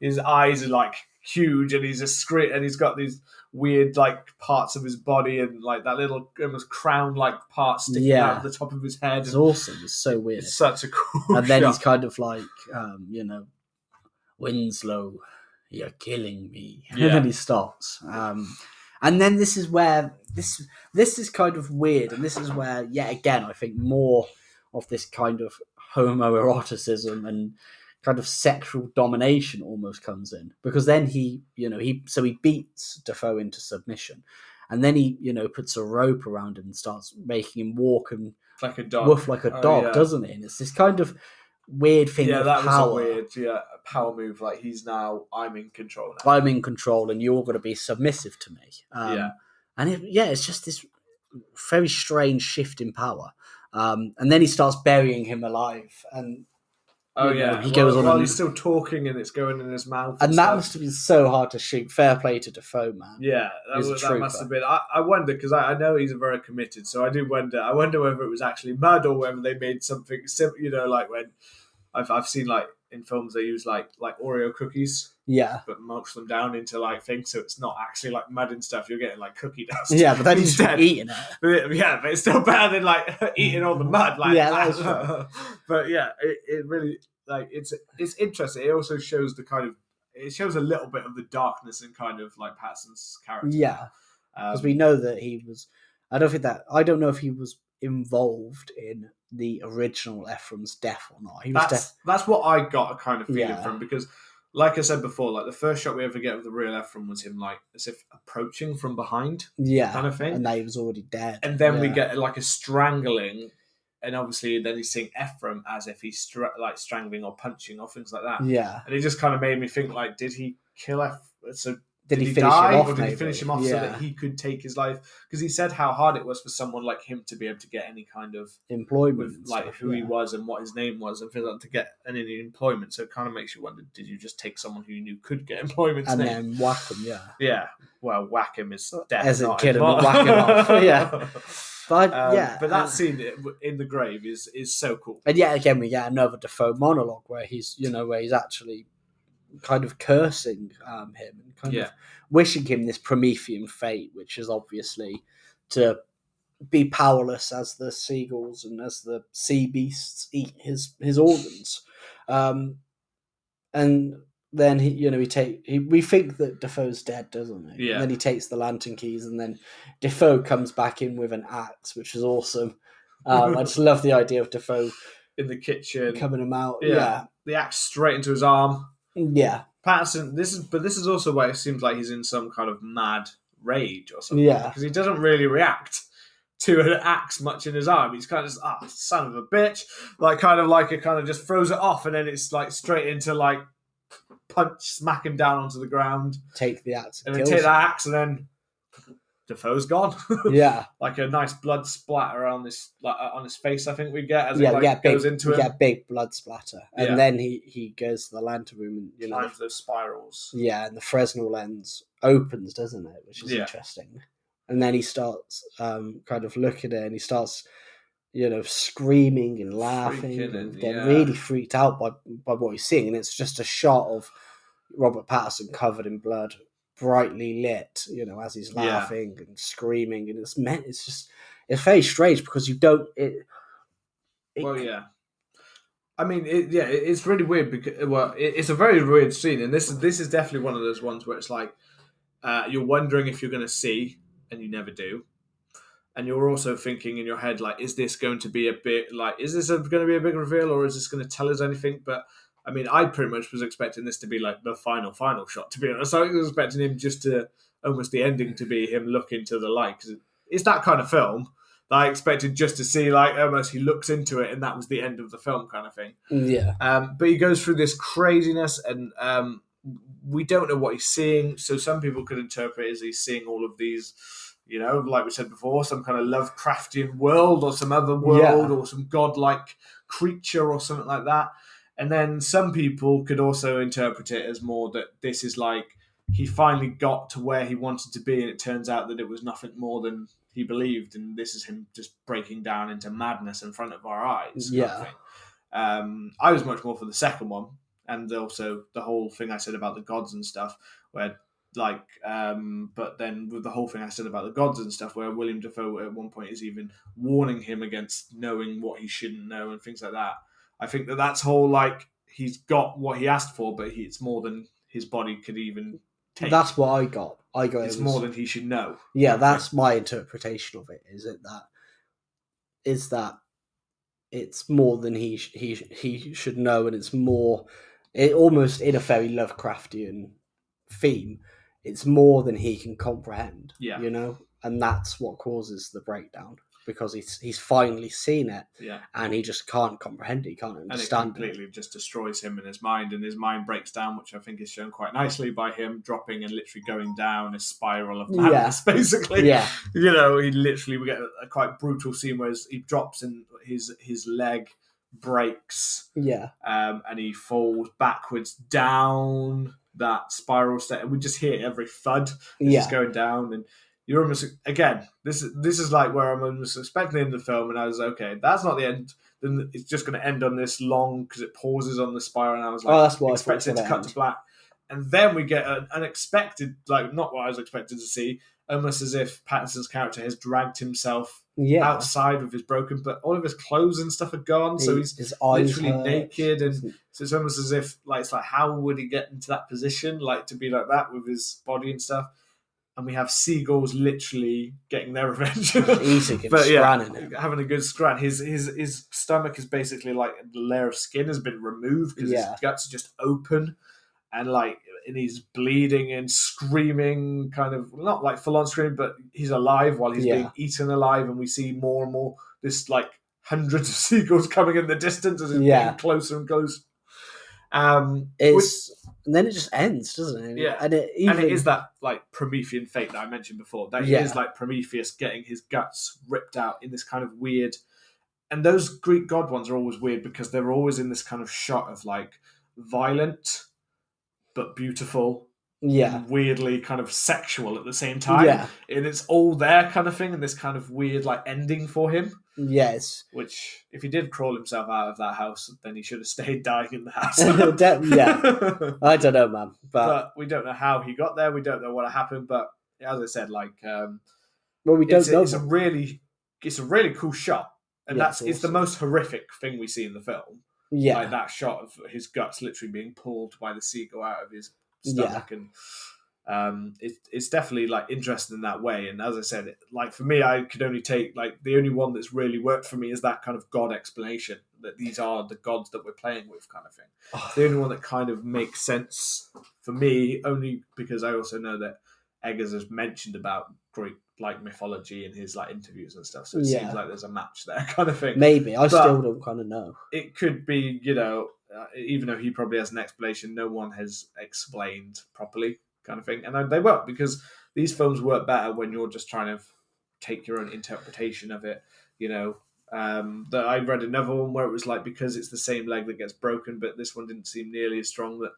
his eyes are like huge and he's a scream and he's got these weird like parts of his body and like that little almost crown like part sticking Yeah. out of the top of his head. It's awesome. It's so weird. It's such a cool and then shot. he's kind of like, um, you know, Winslow, you're killing me. Yeah. And then he stops. Um, and then this is where this this is kind of weird, and this is where yet again I think more of this kind of homoeroticism and kind of sexual domination almost comes in because then he you know he so he beats Dafoe into submission and then he you know puts a rope around him and starts making him walk and like a dog. woof like a Oh, dog yeah. doesn't it and it's this kind of weird thing Yeah, that power was a weird yeah power move. Like he's now I'm in control now. I'm in control and you're going to be submissive to me um, Yeah. and it, yeah it's just this very strange shift in power um, and then he starts burying him alive and Oh you know, yeah, he While- goes on while and- he's still talking and it's going in his mouth. and that stuff. must have been so hard to shoot fair play to Dafoe man Yeah, that, He's a was, that must have been. I, I wonder because I, I know he's very committed, so I do wonder. I wonder whether it was actually mud or whether they made something sim You know, like when I've I've seen like in films they use like like Oreo cookies, yeah but mulch them down into like things, so it's not actually like mud and stuff. You're getting like cookie dust. yeah but then Instead. eating it But, yeah, but it's still better than like eating all the mud. Like Yeah, that. that's but yeah, it, it really like it's it's interesting. It also shows the kind of it shows a little bit of the darkness and kind of like Pattinson's character. yeah um, because we know that he was i don't think that i don't know if he was involved in the original ephraim's death or not he was that's deaf that's what I got a kind of feeling Yeah. from because, like I said before, like the first shot we ever get of the real Ephraim was him like as if approaching from behind, yeah kind of thing. and he was already dead and then we get like a strangling, and obviously then he's seeing Ephraim as if he's stra- like strangling or punching or things like that. yeah And it just kind of made me think like, did he kill Ephraim? So did, he, finish die, him off or did maybe? he finish him off so that he could take his life? Because he said how hard it was for someone like him to be able to get any kind of employment with like stuff, who he was and what his name was and for to get any employment. So it kind of makes you wonder: Did you just take someone who you knew could get employment? and name? then whack him yeah yeah, well, whack him is death, As not kill him, whack him off, yeah. but Um, yeah but that and- scene in the grave is is so cool. and yet again we get another Dafoe monologue where he's you know where he's actually kind of cursing um, him and kind Yeah. of wishing him this Promethean fate, which is obviously to be powerless as the seagulls and as the sea beasts eat his his organs. Um, and then he, you know, he take he, we think that Dafoe's dead, doesn't he? Yeah. And then he takes the lantern keys, and then Dafoe comes back in with an axe, which is awesome. Um, I just love the idea of Dafoe In the kitchen, coming him out. Yeah. Yeah, the axe straight into his arm. Yeah, Pattinson, this is, but this is also why it seems like he's in some kind of mad rage or something. Yeah. because he doesn't really react to an axe much in his arm. He's kind of just ah son of a bitch, like kind of like it kind of just throws it off, and then it's like straight into like punch, smack him down onto the ground, Take the axe and and then take that axe, and then Dafoe's gone. Yeah, like a nice blood splatter on this like uh, on his face. I think we get as yeah, it like, yeah. Big, goes into we him, get big blood splatter, and Yeah. then he he goes to the lantern room, and you know, those spirals. yeah, and the Fresnel lens opens, doesn't it? Which is Yeah. interesting. And then he starts um, kind of looking at it, and he starts, you know, screaming and laughing, Freaking and and- getting yeah. really freaked out by by what he's seeing. And it's just a shot of Robert Pattinson covered in blood, brightly lit, you know, as he's Yeah. laughing and screaming, and it's meant. It's just it's very strange because you don't. It, it Well, yeah. I mean, it, yeah, it's really weird because well, it, it's a very weird scene, and this is this is definitely one of those ones where it's like uh, you're wondering if you're going to see, and you never do, and you're also thinking in your head like, is this going to be a bit like, is this going to be a big reveal, or is this going to tell us anything? But I mean, I pretty much was expecting this to be like the final, final shot. To be honest, I was expecting him just to almost the ending to be him looking to the light because it's that kind of film. that I expected just to see like almost he looks into it and that was the end of the film kind of thing. yeah, Um, but he goes through this craziness and um, we don't know what he's seeing. So some people could interpret as he's seeing all of these, you know, like we said before, some kind of Lovecraftian world or some other world or some godlike creature or something like that. And then some people could also interpret it as more that this is like he finally got to where he wanted to be, and it turns out that it was nothing more than he believed, and this is him just breaking down into madness in front of our eyes. Yeah. Um, I was much more for the second one, and also the whole thing I said about the gods and stuff, where like, um, but then with the whole thing I said about the gods and stuff, where William Dafoe at one point is even warning him against knowing what he shouldn't know and things like that. I think that that's whole like he's got what he asked for, but he, it's more than his body could even take. that's what I got. I got it's it was- more than he should know. yeah that's my interpretation of it is it that is that it's more than he he he should know and it's more it almost in a very lovecraftian theme it's more than he can comprehend Yeah. you know and that's what causes the breakdown because he's he's finally seen it. Yeah. and he just can't comprehend it. He can't and it understand it, completely just destroys him in his mind, and his mind breaks down, which I think is shown quite nicely by him dropping and literally going down a spiral of Yeah. madness. Basically, yeah. You know, he literally we get a, quite brutal scene where he drops and his his leg breaks, yeah. um, and he falls backwards down that spiral state, and we just hear every thud as yeah. it's going down, and you're almost again. This is this is like where I'm almost expecting the end of the film, and I was okay. That's not the end. Then it's just going to end on this long because it pauses on the spiral, and I was oh, like, oh that's what I thought expected to cut to black, and then we get an unexpected, like not what I was expected to see, almost as if Pattinson's character has dragged himself yeah outside with his broken, but all of his clothes and stuff are gone, so he's his eyes literally hurt. naked and so it's almost as if like it's like how would he get into that position like to be like that with his body and stuff and we have seagulls literally getting their revenge eating and but yeah having a good scran his his his stomach is basically like a layer of skin has been removed because Yeah. his guts are just open and like and he's bleeding and screaming kind of not like full on screaming but he's alive while he's Yeah. being eaten alive and we see more and more this like hundreds of seagulls coming in the distance as it's Yeah. getting closer and closer um It's and then it just ends, doesn't it? Yeah. and it even and it is that like Promethean fate that I mentioned before. That Yeah. is like Prometheus getting his guts ripped out in this kind of weird. And those Greek god ones are always weird because they're always in this kind of shot of like violent but beautiful, yeah, weirdly kind of sexual at the same time. yeah, And it's all there kind of thing, and this kind of weird like ending for him. Yes, Which, if he did crawl himself out of that house, then he should have stayed dying in the house. Yeah. I don't know, man, but, but we don't know how he got there. We don't know what happened. But as I said, like um, well, we don't it's, know. it's a really, it's a really cool shot, and Yeah, that's it's it's the most horrific thing we see in the film. yeah, Like that shot of his guts literally being pulled by the seagull out of his stomach, and um, it, it's definitely like interesting in that way. And as I said, like for me, I could only take like the only one that's really worked for me is that kind of god explanation that these are the gods that we're playing with, kind of thing. Oh, the only one that kind of makes sense for me, only because I also know that Eggers has mentioned about Greek like mythology in his like interviews and stuff. So it Yeah. seems like there's a match there, kind of thing. Maybe I But- still don't kind of know. It could be, you know, uh, even though he probably has an explanation, no one has explained properly, kind of thing. And they won't because these films work better when you're just trying to take your own interpretation of it. You know, um, that I read another one where it was like because it's the same leg that gets broken, but this one didn't seem nearly as strong. That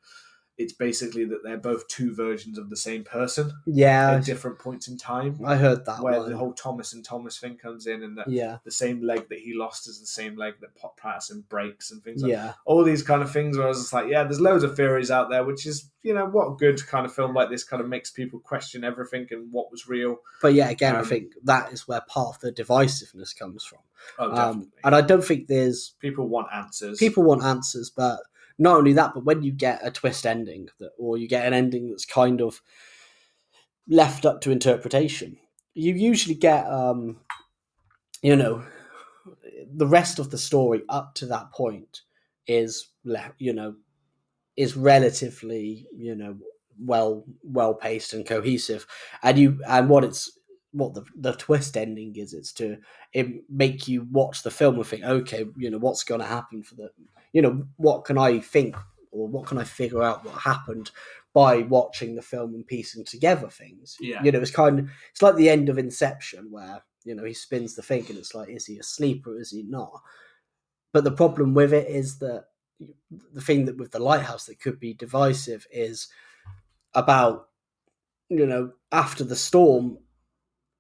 it's basically that they're both two versions of the same person Yeah, at different points in time. I heard that Where one. the whole Thomas and Thomas thing comes in, and that yeah, the same leg that he lost is the same leg that Pop Pattinson breaks, and things like yeah, all these kind of things where I was just like, yeah, there's loads of theories out there, which is, you know, what good kind of film like this kind of makes people question everything and what was real. but yeah, again, I Um, think that is where part of the divisiveness comes from. Oh, Um, definitely. and I don't think there's people want answers. people want answers, but not only that, but when you get a twist ending that, or you get an ending that's kind of left up to interpretation, you usually get, um, you know, the rest of the story up to that point is, you know, is relatively, you know, well well paced and cohesive, and you and what it's what the the twist ending is, it's to it make you watch the film and think, okay, you know, what's going to happen for the, you know, what can I think or what can I figure out what happened by watching the film and piecing together things. Yeah. You know, it's kind of it's like the end of Inception where you know he spins the thing and it's like, is he asleep or is he not? But the problem with it is that the thing that with the lighthouse that could be divisive is about you know after the storm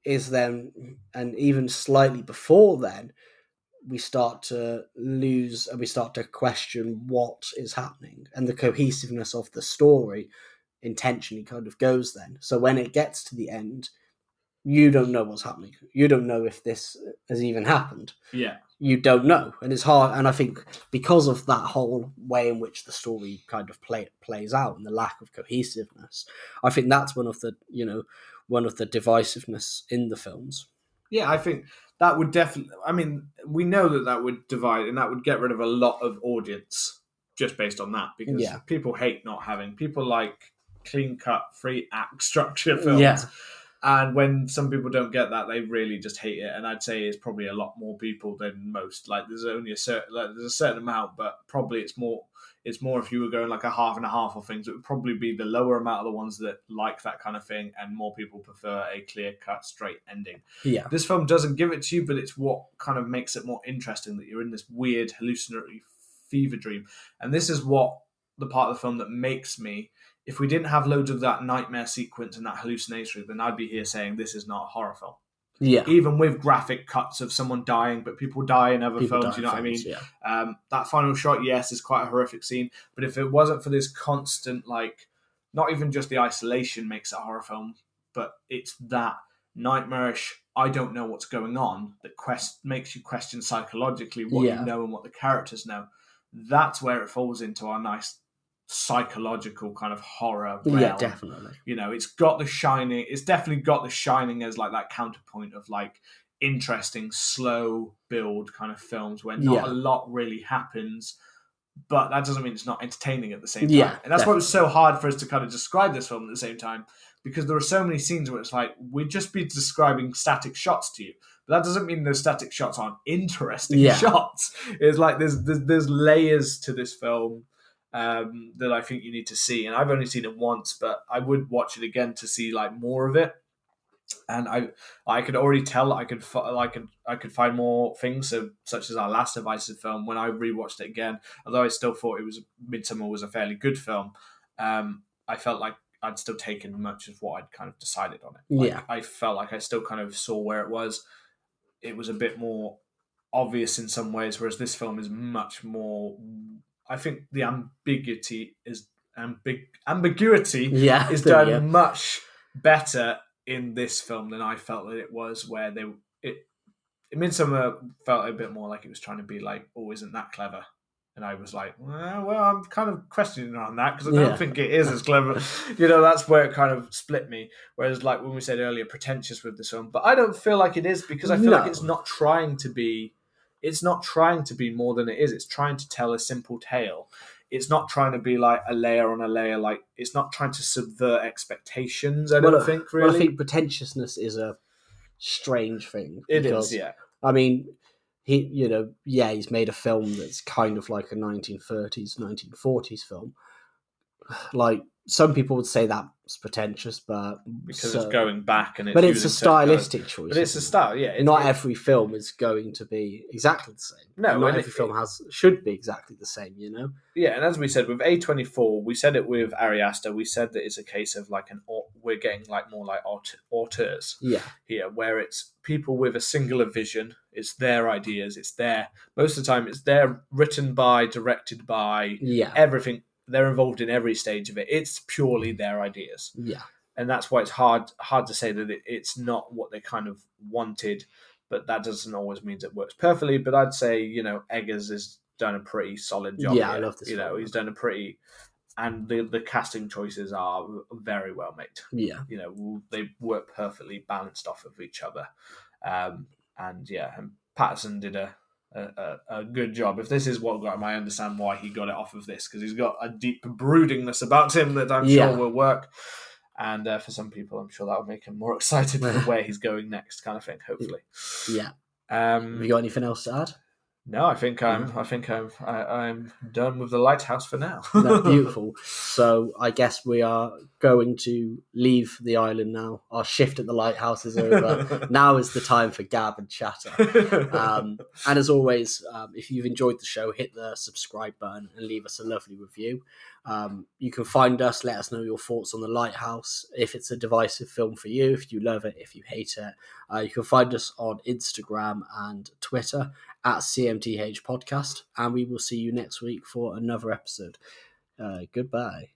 is then and even slightly before then we start to lose and we start to question what is happening. And the cohesiveness of the story intentionally kind of goes then. So when it gets to the end you don't know what's happening. You don't know if this has even happened. Yeah. you don't know. And it's hard and i think because of that whole way in which the story kind of play, plays out and the lack of cohesiveness i think that's one of the you know one of the divisiveness in the films Yeah, I think that would definitely, I mean, we know that that would divide and that would get rid of a lot of audience just based on that because Yeah. people hate not having, people like clean cut, free act structure films. Yeah. And when some people don't get that, they really just hate it. And I'd say it's probably a lot more people than most. Like there's only a certain like, there's a certain amount, but probably it's more it's more if you were going like a half and a half of things, it would probably be the lower amount of the ones that like that kind of thing, and more people prefer a clear cut, straight ending. yeah This film doesn't give it to you, but it's what kind of makes it more interesting that you're in this weird hallucinatory fever dream. And this is what the part of the film that makes me. If we didn't have loads of that nightmare sequence and that hallucinatory, then I'd be here saying this is not a horror film. Yeah Even with graphic cuts of someone dying, but people die in other People films, you know what I mean? yeah Um, that final shot, yes, is quite a horrific scene. But if it wasn't for this constant, like, not even just the isolation makes it a horror film, but it's that nightmarish, I don't know what's going on that quest makes you question psychologically what Yeah. you know and what the characters know. That's where it falls into our nice psychological kind of horror. Realm. yeah definitely You know, it's got the shining. It's definitely got the shining as like that counterpoint of like interesting, slow build kind of films where not Yeah. a lot really happens. But that doesn't mean it's not entertaining at the same time. Yeah, and that's why it was so hard for us to kind of describe this film at the same time because there are so many scenes where it's like we'd just be describing static shots to you. But that doesn't mean those static shots aren't interesting Yeah. shots. It's like there's, there's there's layers to this film um, that I think you need to see. And I've only seen it once, but I would watch it again to see like more of it. And I I could already tell I could I could I could find more things, so, such as our last divisive film. When I rewatched it again, although I still thought it was Midsommar was a fairly good film, um, I felt like I'd still taken much of what I'd kind of decided on it. Like, Yeah. I felt like I still kind of saw where it was. It was a bit more obvious in some ways, whereas this film is much more. I think the ambiguity is ambig- ambiguity yeah is done go. much better in this film than I felt that it was. Where they it, it Midsommar felt a bit more like it was trying to be like, oh, isn't that clever? And I was like, well, well I'm kind of questioning on that because I don't Yeah. think it is as clever. you know, that's where it kind of split me. Whereas, like when we said earlier, pretentious with this film, but I don't feel like it is because I feel like it's not trying to be. It's not trying to be more than it is. It's trying to tell a simple tale. it's not trying to be like a layer on a layer. Like it's not trying to subvert expectations. I don't Well, think really. Well, I think pretentiousness is a strange thing. it because, is. Yeah. I mean, he, you know, yeah, he's made a film that's kind of like a 1930s, 1940s film. Like some people would say that's pretentious, but Because so- it's going back and it's but it's a stylistic choice. But it's a style. Yeah. Not it- every film is going to be exactly the same. No, not every it- film has should be exactly the same. You know. Yeah, and as we said with A24, we said it with Ari Aster, we said that it's a case of like an we're getting like more like aut- auteurs Yeah. here, where it's people with a singular vision, it's their ideas, it's their most of the time it's their written by, directed by, Yeah. everything. They're involved in every stage of it. It's purely their ideas, Yeah. and that's why it's hard hard to say that it, it's not what they kind of wanted. But that doesn't always mean it works perfectly. But I'd say you know Eggers has done a pretty solid job. Yeah, I love this You know, he's done a pretty, and the the casting choices are very well made. Yeah. You know, they work perfectly balanced off of each other. Um, and yeah, and Pattinson did a, a, a, a good job. If this is what got him, I understand why he got it off of this because he's got a deep broodingness about him that I'm Yeah. sure will work. And uh, for some people, I'm sure that will make him more excited for where he's going next, kind of thing. Hopefully. Yeah. Have Um, you got anything else to add? No, I think I'm. I think I'm. I, I'm done with the lighthouse for now. No, beautiful. So I guess we are going to leave the island now. Our shift at the lighthouse is over. now is the time for gab and chatter. Um, and as always, um, if you've enjoyed the show, hit the subscribe button and leave us a lovely review. Um, you can find us, let us know your thoughts on The Lighthouse, if it's a divisive film for you, if you love it, if you hate it. Uh, you can find us on Instagram and Twitter at CMTH Podcast, and we will see you next week for another episode. Uh, goodbye.